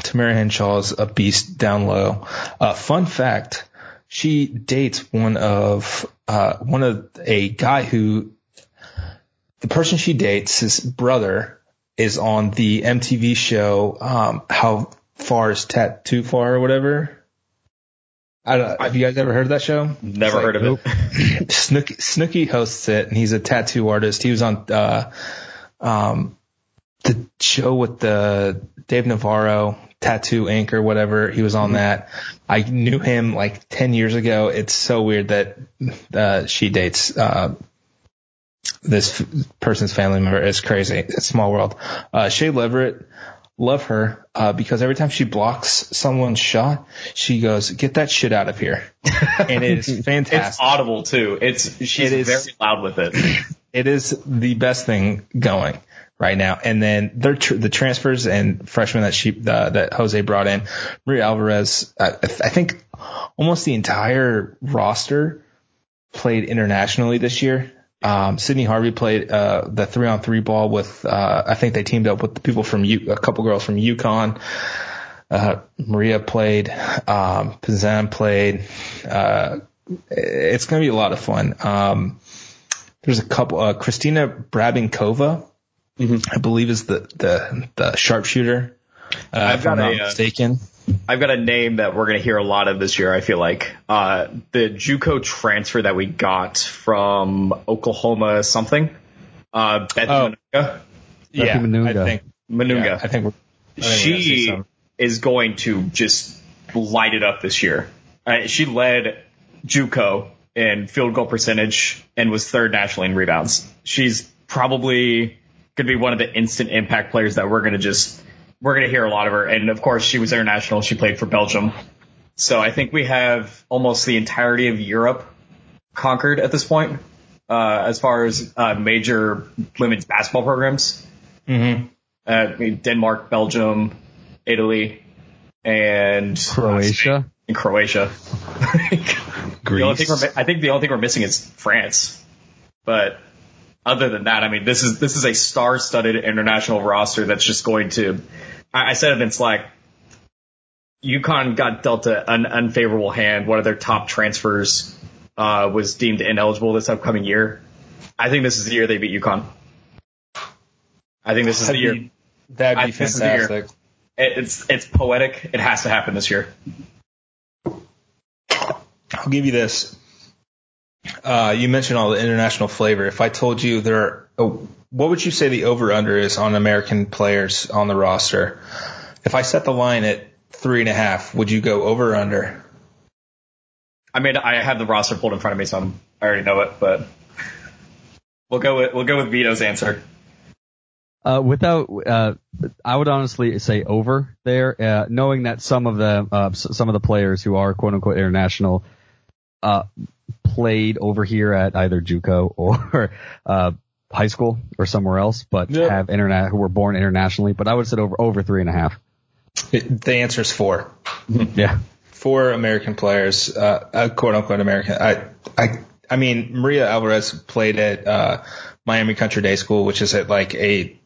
Tamara Henshaw is a beast down low. Uh, fun fact: she dates one of uh, one of a guy who the person she dates, his brother, is on the MTV show. Um, how far is tattoo far or whatever? I don't, have you guys ever heard of that show?
Never
It's
heard
like-
of it.
Snooki, <laughs> Snooki hosts it, and he's a tattoo artist. He was on uh, um, the show with the Dave Navarro Tattoo Inc. or whatever. He was on that. I knew him like ten years ago. It's so weird that uh, she dates uh, this f- person's family member. is crazy. It's small world. Uh, Shay Leverett. Love her uh, because every time she blocks someone's shot, she goes, "Get that shit out of here," <laughs> and it is fantastic.
It's audible too. It's she's
It is-
very loud with it. <clears throat>
it is the best thing going right now. And then tr- the transfers and freshmen that she uh, that Jose brought in, Maria Alvarez. I, I think almost the entire roster played internationally this year. Um, Sydney Harvey played uh, the three on three ball with. Uh, I think they teamed up with the people from U- a couple girls from UConn. Uh, Maria played. Um, Pazan played. Uh, it's going to be a lot of fun. Um, there's a couple. Uh, Kristyna Brabencova, I believe, is the the the sharpshooter. Uh,
I've
if I'm not
a,
mistaken.
I've got a name that we're going to hear a lot of this year. I feel like uh, the JUCO transfer that we got from Oklahoma something. Uh, Beth
Oh.
Mununga.
yeah,
Mununga.
I think.
Mununga.
Yeah, I think we're. I think we're
she is going to just light it up this year. Uh, she led JUCO in field goal percentage and was third nationally in rebounds. She's probably going to be one of the instant impact players that we're going to just we're going to hear a lot of her. And of course, she was international. She played for Belgium. So I think we have almost the entirety of Europe conquered at this point, uh, as far as uh, major women's basketball programs.
Mm-hmm.
Uh, I mean, Denmark, Belgium, Italy, and
Croatia.
and Croatia. <laughs> The only thing
Greece.
I think the only thing we're missing is France. But other than that, I mean, this is this is a star-studded international roster that's just going to. I, I said it in Slack. UConn got dealt a, an unfavorable hand. One of their top transfers uh, was deemed ineligible this upcoming year. I think this is the year they beat UConn. I think this is the
That'd
year.
be, that'd be
this is the year.
fantastic.
It- It's it's poetic. It has to happen this year.
I'll give you this. Uh, you mentioned all the international flavor. If I told you there, are, oh, what would you say the over under is on American players on the roster? If I set the line at three and a half, would you go over or under?
I mean, I have the roster pulled in front of me, so I'm, I already know it. But we'll go with we'll go with Vito's answer.
Uh, without, uh, I would honestly say over there, uh, knowing that some of the, uh, some of the players who are quote unquote international, uh, played over here at either JUCO or, <laughs> uh, high school or somewhere else, but
Yep.
have internet who were born internationally. But I would have said over over three and a half.
It, the answer is four. <laughs>
Yeah.
Four American players, uh, uh, quote unquote American. I, I, I mean, Maria Alvarez played at uh, Miami Country Day School, which is at like a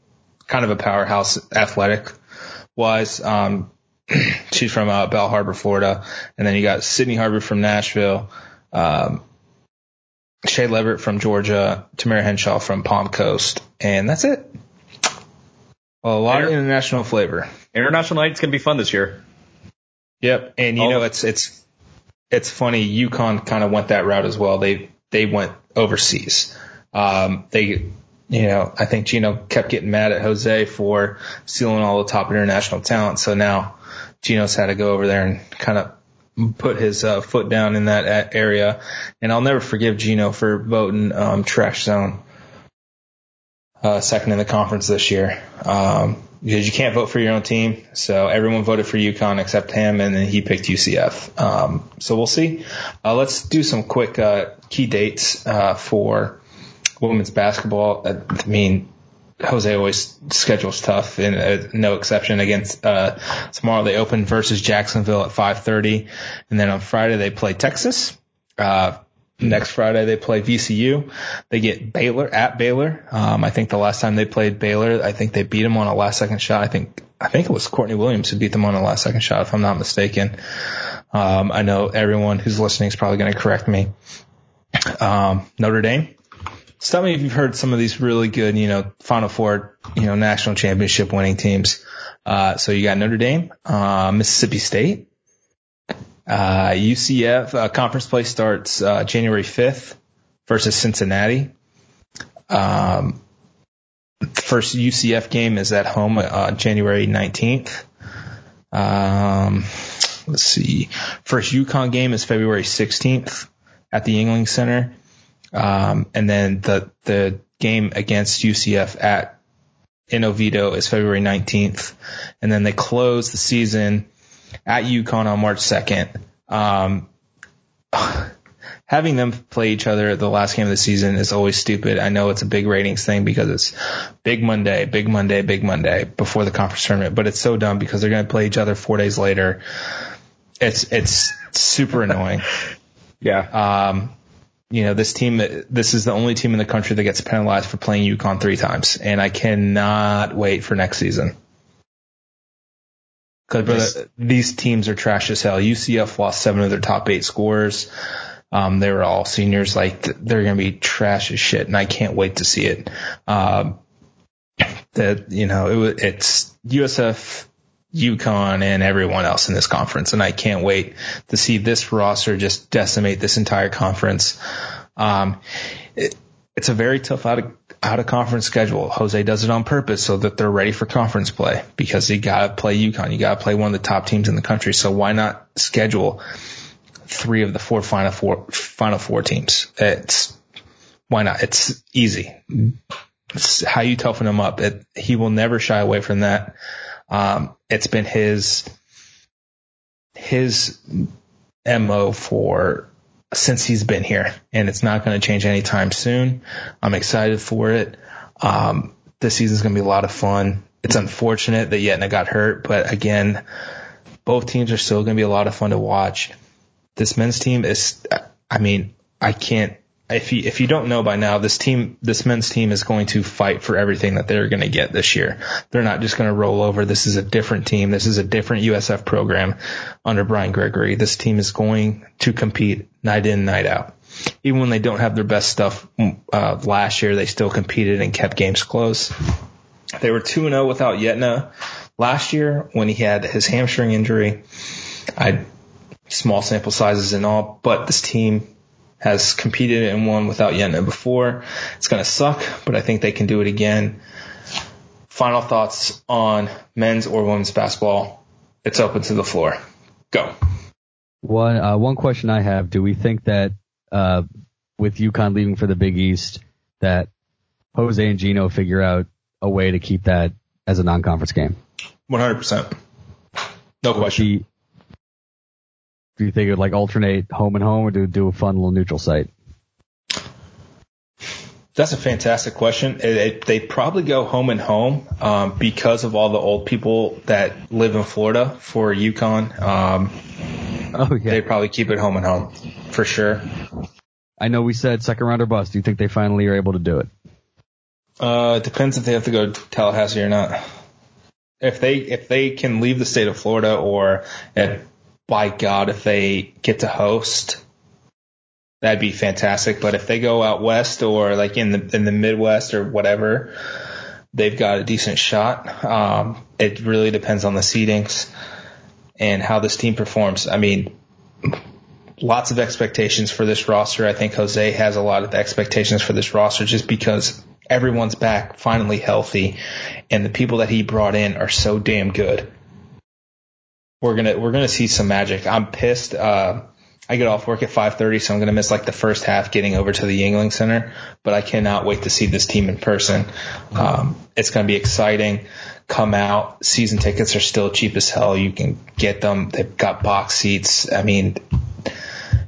kind of a powerhouse athletic wise. Um, <clears throat> she's from uh, Bell Harbor, Florida, and then you got Sydney Harbor from Nashville. Um, Shay Leverett from Georgia, Tamara Henshaw from Palm Coast, and that's it. Well, a lot of international flavor.
International night's gonna be fun this year.
Yep, and you
Oh.
know it's it's it's funny. UConn kind of went that route as well. They they went overseas. Um, they you know I think Gino kept getting mad at Jose for stealing all the top international talent. So now Gino's had to go over there and kind of put his uh, foot down in that area. And I'll never forgive Gino for voting um, trash zone uh, second in the conference this year. Um, because you can't vote for your own team. So everyone voted for UConn except him, and then he picked UCF. Um, so we'll see. Uh, let's do some quick uh, key dates uh, for women's basketball. Uh, I mean, Jose always schedules tough, and uh, no exception against uh, tomorrow. They open versus Jacksonville at 5:30, and then on Friday they play Texas. Uh, next Friday they play VCU. They get Baylor at Baylor. Um, I think the last time they played Baylor, I think they beat them on a last second shot. I think I think it was Courtney Williams who beat them on a last second shot, if I'm not mistaken. Um, I know everyone who's listening is probably going to correct me. Um, Notre Dame. Tell me if you've heard some of these really good, you know, Final Four, you know, national championship winning teams. Uh, so you got Notre Dame, uh, Mississippi State, uh, UCF, uh, conference play starts, uh, January 5th versus Cincinnati. Um, first UCF game is at home, uh, January 19th. Um, let's see. First UConn game is February 16th at the Yuengling Center. Um, and then the, the game against UCF at in Oviedo is February 19th. And then they close the season at UConn on March 2nd. Um, <sighs> having them play each other the last game of the season is always stupid. I know it's a big ratings thing because it's big Monday, big Monday, big Monday before the conference tournament, but it's so dumb because they're going to play each other four days later. It's, it's super annoying. <laughs>
Yeah.
Um, you know, this team, this is the only team in the country that gets penalized for playing UConn three times, and I cannot wait for next season. Because these teams are trash as hell. UCF lost seven of their top eight scorers. Um, they were all seniors. Like they're going to be trash as shit, and I can't wait to see it. Um, that you know, it, it's USF, UConn, and everyone else in this conference, and I can't wait to see this roster just decimate this entire conference. Um, it, it's a very tough out of out of conference schedule. Jose does it on purpose so that they're ready for conference play because you got to play UConn, you got to play one of the top teams in the country. So why not schedule three of the four final four final four teams? It's why not? It's easy. It's how you toughen him up. It, he will never shy away from that. Um, it's been his his mo for since he's been here, and it's not going to change anytime soon. I'm excited for it. Um, this season's going to be a lot of fun. It's unfortunate that Yetna got hurt, but again, both teams are still going to be a lot of fun to watch. This men's team is, I mean, I can't. If you if you don't know by now, this team, this men's team is going to fight for everything that they're going to get this year. They're not just going to roll over. This is a different team. This is a different USF program under Brian Gregory. This team is going to compete night in, night out. Even when they don't have their best stuff uh, last year, they still competed and kept games close. They were 2 0 without Yetna last year when he had his hamstring injury. I small sample sizes and all, but this team has competed and won without Yetna before. It's going to suck, but I think they can do it again. Final thoughts on men's or women's basketball. It's open to the floor. Go.
One uh, one question I have: Do we think that uh, with UConn leaving for the Big East, that Jose and Gino figure out a way to keep that as a non-conference game?
100%. No question.
Do you, think it would like alternate home and home, or do do a fun little neutral site?
That's a fantastic question. It, it, they probably go home and home um, because of all the old people that live in Florida for UConn. Um,
Oh yeah.
They probably keep it home and home for sure.
I know we said second round or bust. Do you think they finally are able to do it?
Uh, it depends if they have to go to Tallahassee or not. If they if they can leave the state of Florida, or if, by God, if they get to host, that'd be fantastic. But if they go out west or like in the in the Midwest or whatever, they've got a decent shot. Um, it really depends on the seedings and how this team performs. I mean, lots of expectations for this roster. I think Jose has a lot of expectations for this roster just because everyone's back, finally healthy, and the people that he brought in are so damn good. We're gonna we're gonna see some magic. I'm pissed. Uh, I get off work at 5:30, so I'm gonna miss like the first half getting over to the Yuengling Center. But I cannot wait to see this team in person. Um, it's gonna be exciting. Come out. Season tickets are still cheap as hell. You can get them. They've got box seats. I mean,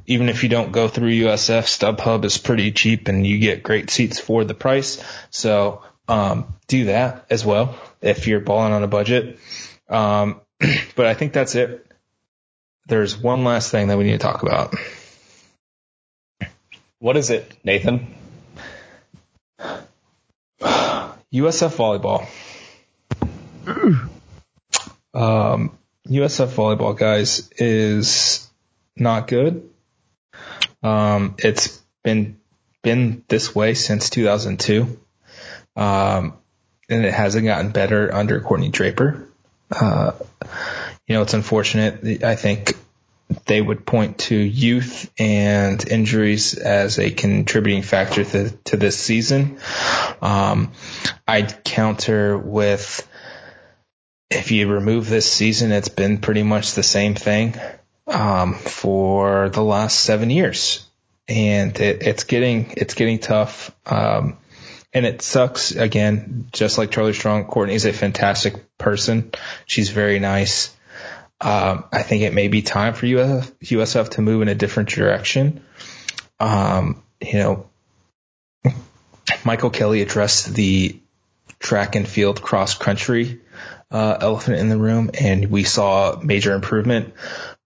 even if you don't go through USF, StubHub is pretty cheap and you get great seats for the price. So, um, do that as well if you're balling on a budget. Um, <clears throat> but I think that's it. There's one last thing that we need to talk about.
What is it, Nathan? <sighs>
USF volleyball. <clears throat> Um, USF volleyball, guys, is not good. Um, it's been been this way since 2002, um, and it hasn't gotten better under Courtney Draper. Uh, you know, it's unfortunate. I think they would point to youth and injuries as a contributing factor to, to this season. Um, I'd counter with if you remove this season, it's been pretty much the same thing um, for the last seven years, and it, it's getting it's getting tough. Um, and it sucks again, just like Charlie Strong. Courtney's a fantastic person. She's very nice. Um, I think it may be time for USF, USF to move in a different direction. Um, you know, Michael Kelly addressed the track and field cross country uh, elephant in the room, and we saw major improvement.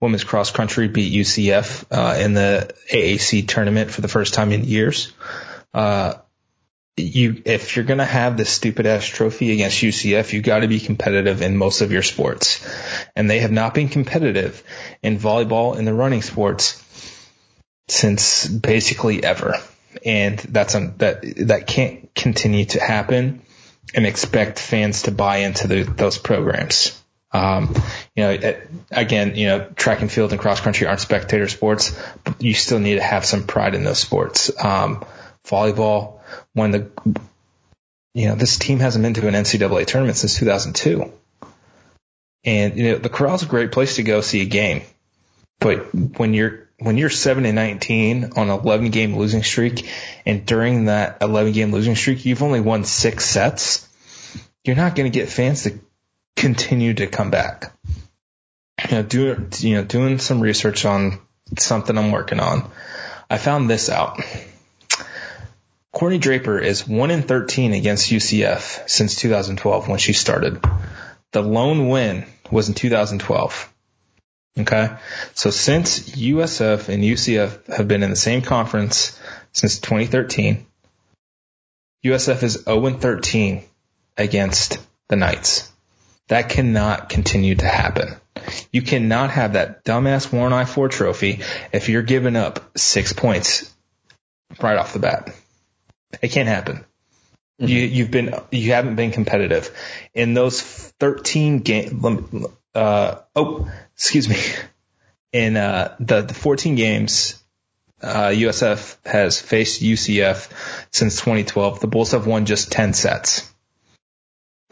Women's cross country beat UCF uh, in the AAC tournament for the first time in years. Uh, you, if you're gonna have this stupid ass trophy against UCF, you got to be competitive in most of your sports, and they have not been competitive in volleyball and the running sports since basically ever, and that's that that can't continue to happen and expect fans to buy into the, those programs. Um, you know, again, you know, track and field and cross country aren't spectator sports, but you still need to have some pride in those sports. Um, volleyball, when the, you know, this team hasn't been to an NCAA tournament since 2002. And, you know, the corral's a great place to go see a game. But when you're, when you're 7 and 19 on an 11 game losing streak, and during that 11 game losing streak, you've only won six sets, you're not going to get fans to continue to come back. You know, do, you know, doing some research on something I'm working on, I found this out. Courtney Draper is 1 in 13 against UCF since 2012 when she started. The lone win was in 2012. Okay. So since USF and UCF have been in the same conference since 2013, USF is 0 13 against the Knights. That cannot continue to happen. You cannot have that dumbass War on I 4 trophy if you're giving up six points right off the bat. It can't happen. Mm-hmm. You, you've been, you haven't been competitive in those 13 games. Uh, oh, excuse me. In, uh, the, the 14 games, uh, USF has faced UCF since 2012. The Bulls have won just 10 sets. <laughs>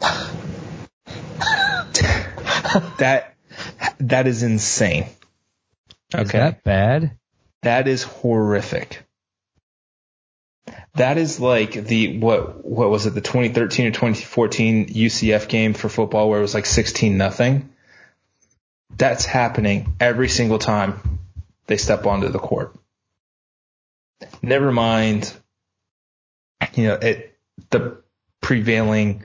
that, that is insane.
Okay. Is that bad?
That is horrific. That is like the what what was it the 2013 or 2014 UCF game for football where it was like 16 nothing. That's happening every single time they step onto the court. Never mind, you know, it, the prevailing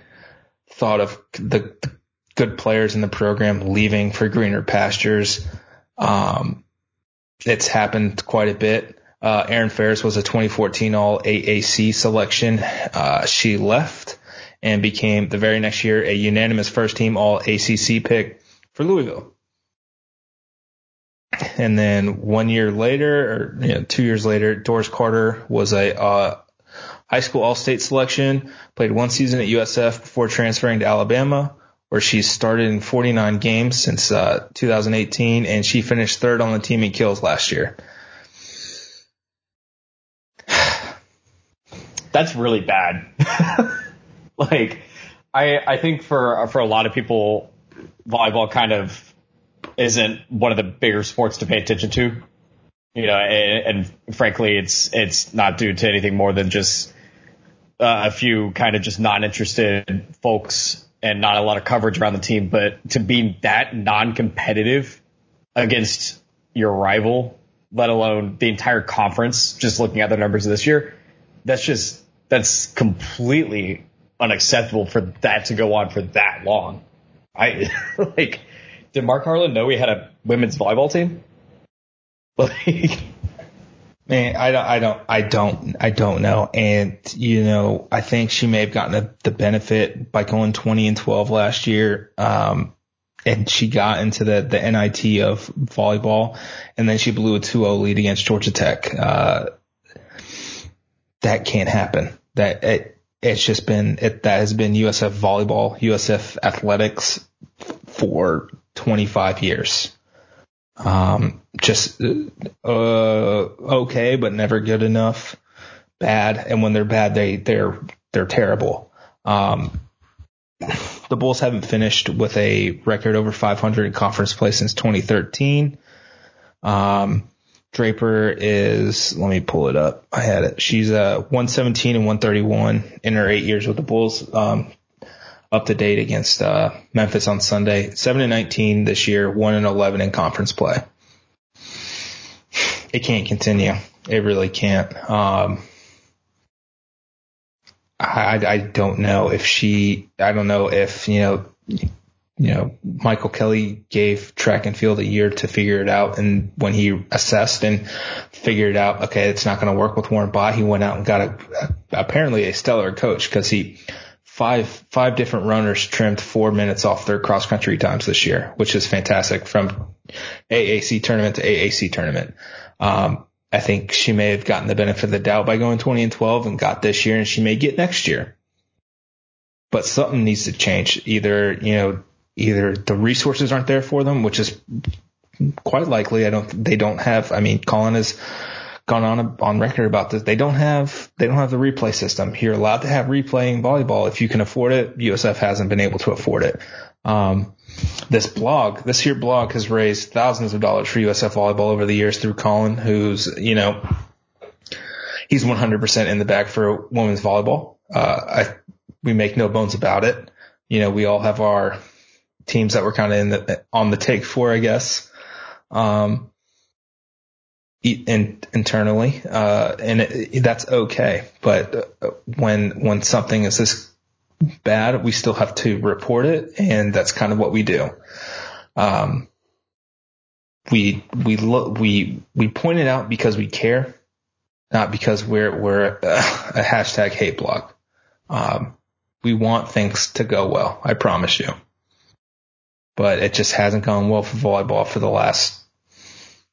thought of the, the good players in the program leaving for greener pastures. Um, it's happened quite a bit. Uh, Erin Ferris was a 2014 All AAC selection. Uh, she left and became the very next year a unanimous first team All ACC pick for Louisville. And then one year later, or you know, two years later, Doris Carter was a uh, high school All State selection. Played one season at USF before transferring to Alabama, where she started in 49 games since uh, 2018, and she finished third on the team in kills last year.
That's really bad. <laughs> like, I I think for for a lot of people, volleyball kind of isn't one of the bigger sports to pay attention to. You know, and, and frankly, it's it's not due to anything more than just uh, a few kind of just non-interested folks and not a lot of coverage around the team. But to be that non-competitive against your rival, let alone the entire conference, just looking at the numbers of this year, that's just that's completely unacceptable for that to go on for that long. I <laughs> like did Mark Harlan know he had a women's volleyball team? <laughs>
Like, man, I don't, I don't, I don't, I don't know. And you know, I think she may have gotten the benefit by going 20 and 12 last year. Um, and she got into the, the NIT of volleyball and then she blew a 2-0 lead against Georgia Tech. Uh, that can't happen. That it, it's just been, it, that has been USF volleyball, USF athletics for 25 years. Um, just, uh, okay, but never good enough. Bad. And when they're bad, they, they're, they're terrible. Um, the Bulls haven't finished with a record over 500 in conference play since 2013. Um, Draper is, let me pull it up. I had it. She's uh 117 and 131 in her eight years with the Bulls. Um, up to date against uh, Memphis on Sunday. Seven and nineteen this year, one and eleven in conference play. It can't continue. It really can't. Um, I, I don't know if she. I don't know if you know. You know, Michael Kelly gave track and field a year to figure it out, and when he assessed and figured out, okay, it's not going to work with Warren Bott, he went out and got a, apparently a stellar coach because he five five different runners trimmed four minutes off their cross country times this year, which is fantastic from AAC tournament to AAC tournament. Um, I think she may have gotten the benefit of the doubt by going 20 and 12 and got this year and she may get next year. But something needs to change. Either, you know, either the resources aren't there for them, which is quite likely. I don't, they don't have, I mean, Colin has gone on on record about this. They don't have they don't have the replay system. You're allowed to have replaying volleyball if you can afford it. USF hasn't been able to afford it. Um, this blog, this here blog has raised thousands of dollars for USF volleyball over the years through Colin, who's you know he's 100% in the back for women's volleyball. Uh, I we make no bones about it. You know, we all have our teams that we're kind of in the, on the take for, I guess. Um, in, internally, uh, and it, that's okay. But uh, when when something is this bad, we still have to report it, and that's kind of what we do. Um, we we look we we point it out because we care, not because we're we're a, a hashtag hate blog. Um, we want things to go well. I promise you. But it just hasn't gone well for volleyball for the last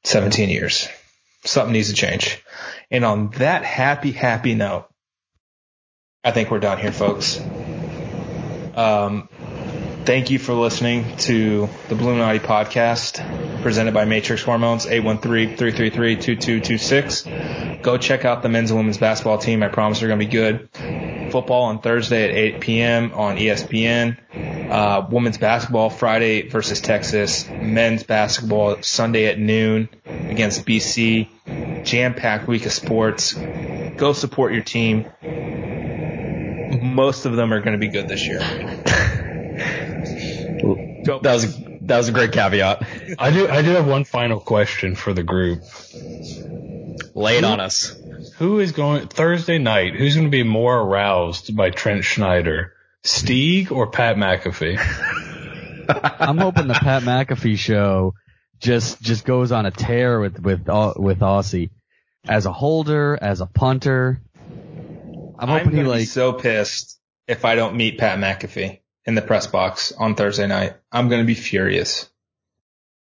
17 years something needs to change. And on that happy, happy note, I think we're done here, folks. Um, thank you for listening to the Bulluminati podcast presented by Matrix Hormones, 813-333-2226. Go check out the men's and women's basketball team. I promise they're going to be good. Football on Thursday at 8 p.m. on ESPN. Uh, women's basketball Friday versus Texas. Men's basketball Sunday at noon against BC. Jam packed week of sports. Go support your team. Most of them are going to be good this year. <laughs>
That was that was a great caveat.
I do I do have one final question for the group.
Lay it on us.
who is going Thursday night? Who's going to be more aroused by Trent Schneider, Steeg or Pat McAfee? <laughs>
I'm hoping the Pat McAfee show just just goes on a tear with with with Aussie as a holder, as a punter. I'm
I'm
hoping he
gonna be
like
so pissed if I don't meet Pat McAfee in the press box on Thursday night. I'm gonna be furious.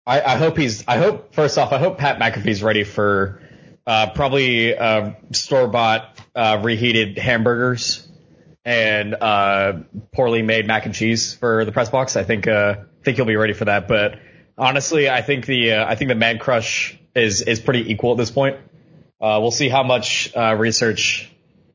I, I hope he's. I hope first off, I hope Pat McAfee's ready for uh, probably uh, store bought uh, reheated hamburgers and uh, poorly made mac and cheese for the press box. I think uh, think he'll be ready for that. But honestly, I think the uh, I think the man crush is is pretty equal at this point. Uh, we'll see how much uh, research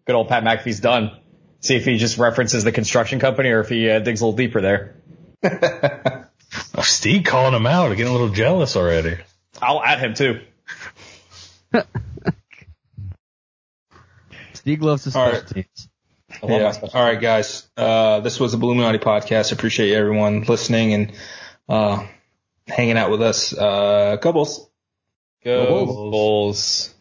good old Pat McAfee's done. See if he just references the construction company or if he uh, digs a little deeper there. <laughs>
Oh, Steeg calling him out, getting a little jealous already.
I'll add him too. <laughs>
Steve loves his
All
special
right.
teams.
I love my
Yeah.
special
All right, guys. Uh, this was the Bulluminati podcast. I Appreciate everyone listening and uh, hanging out with us. Uh, couples.
Go
Bulls.
Bulls.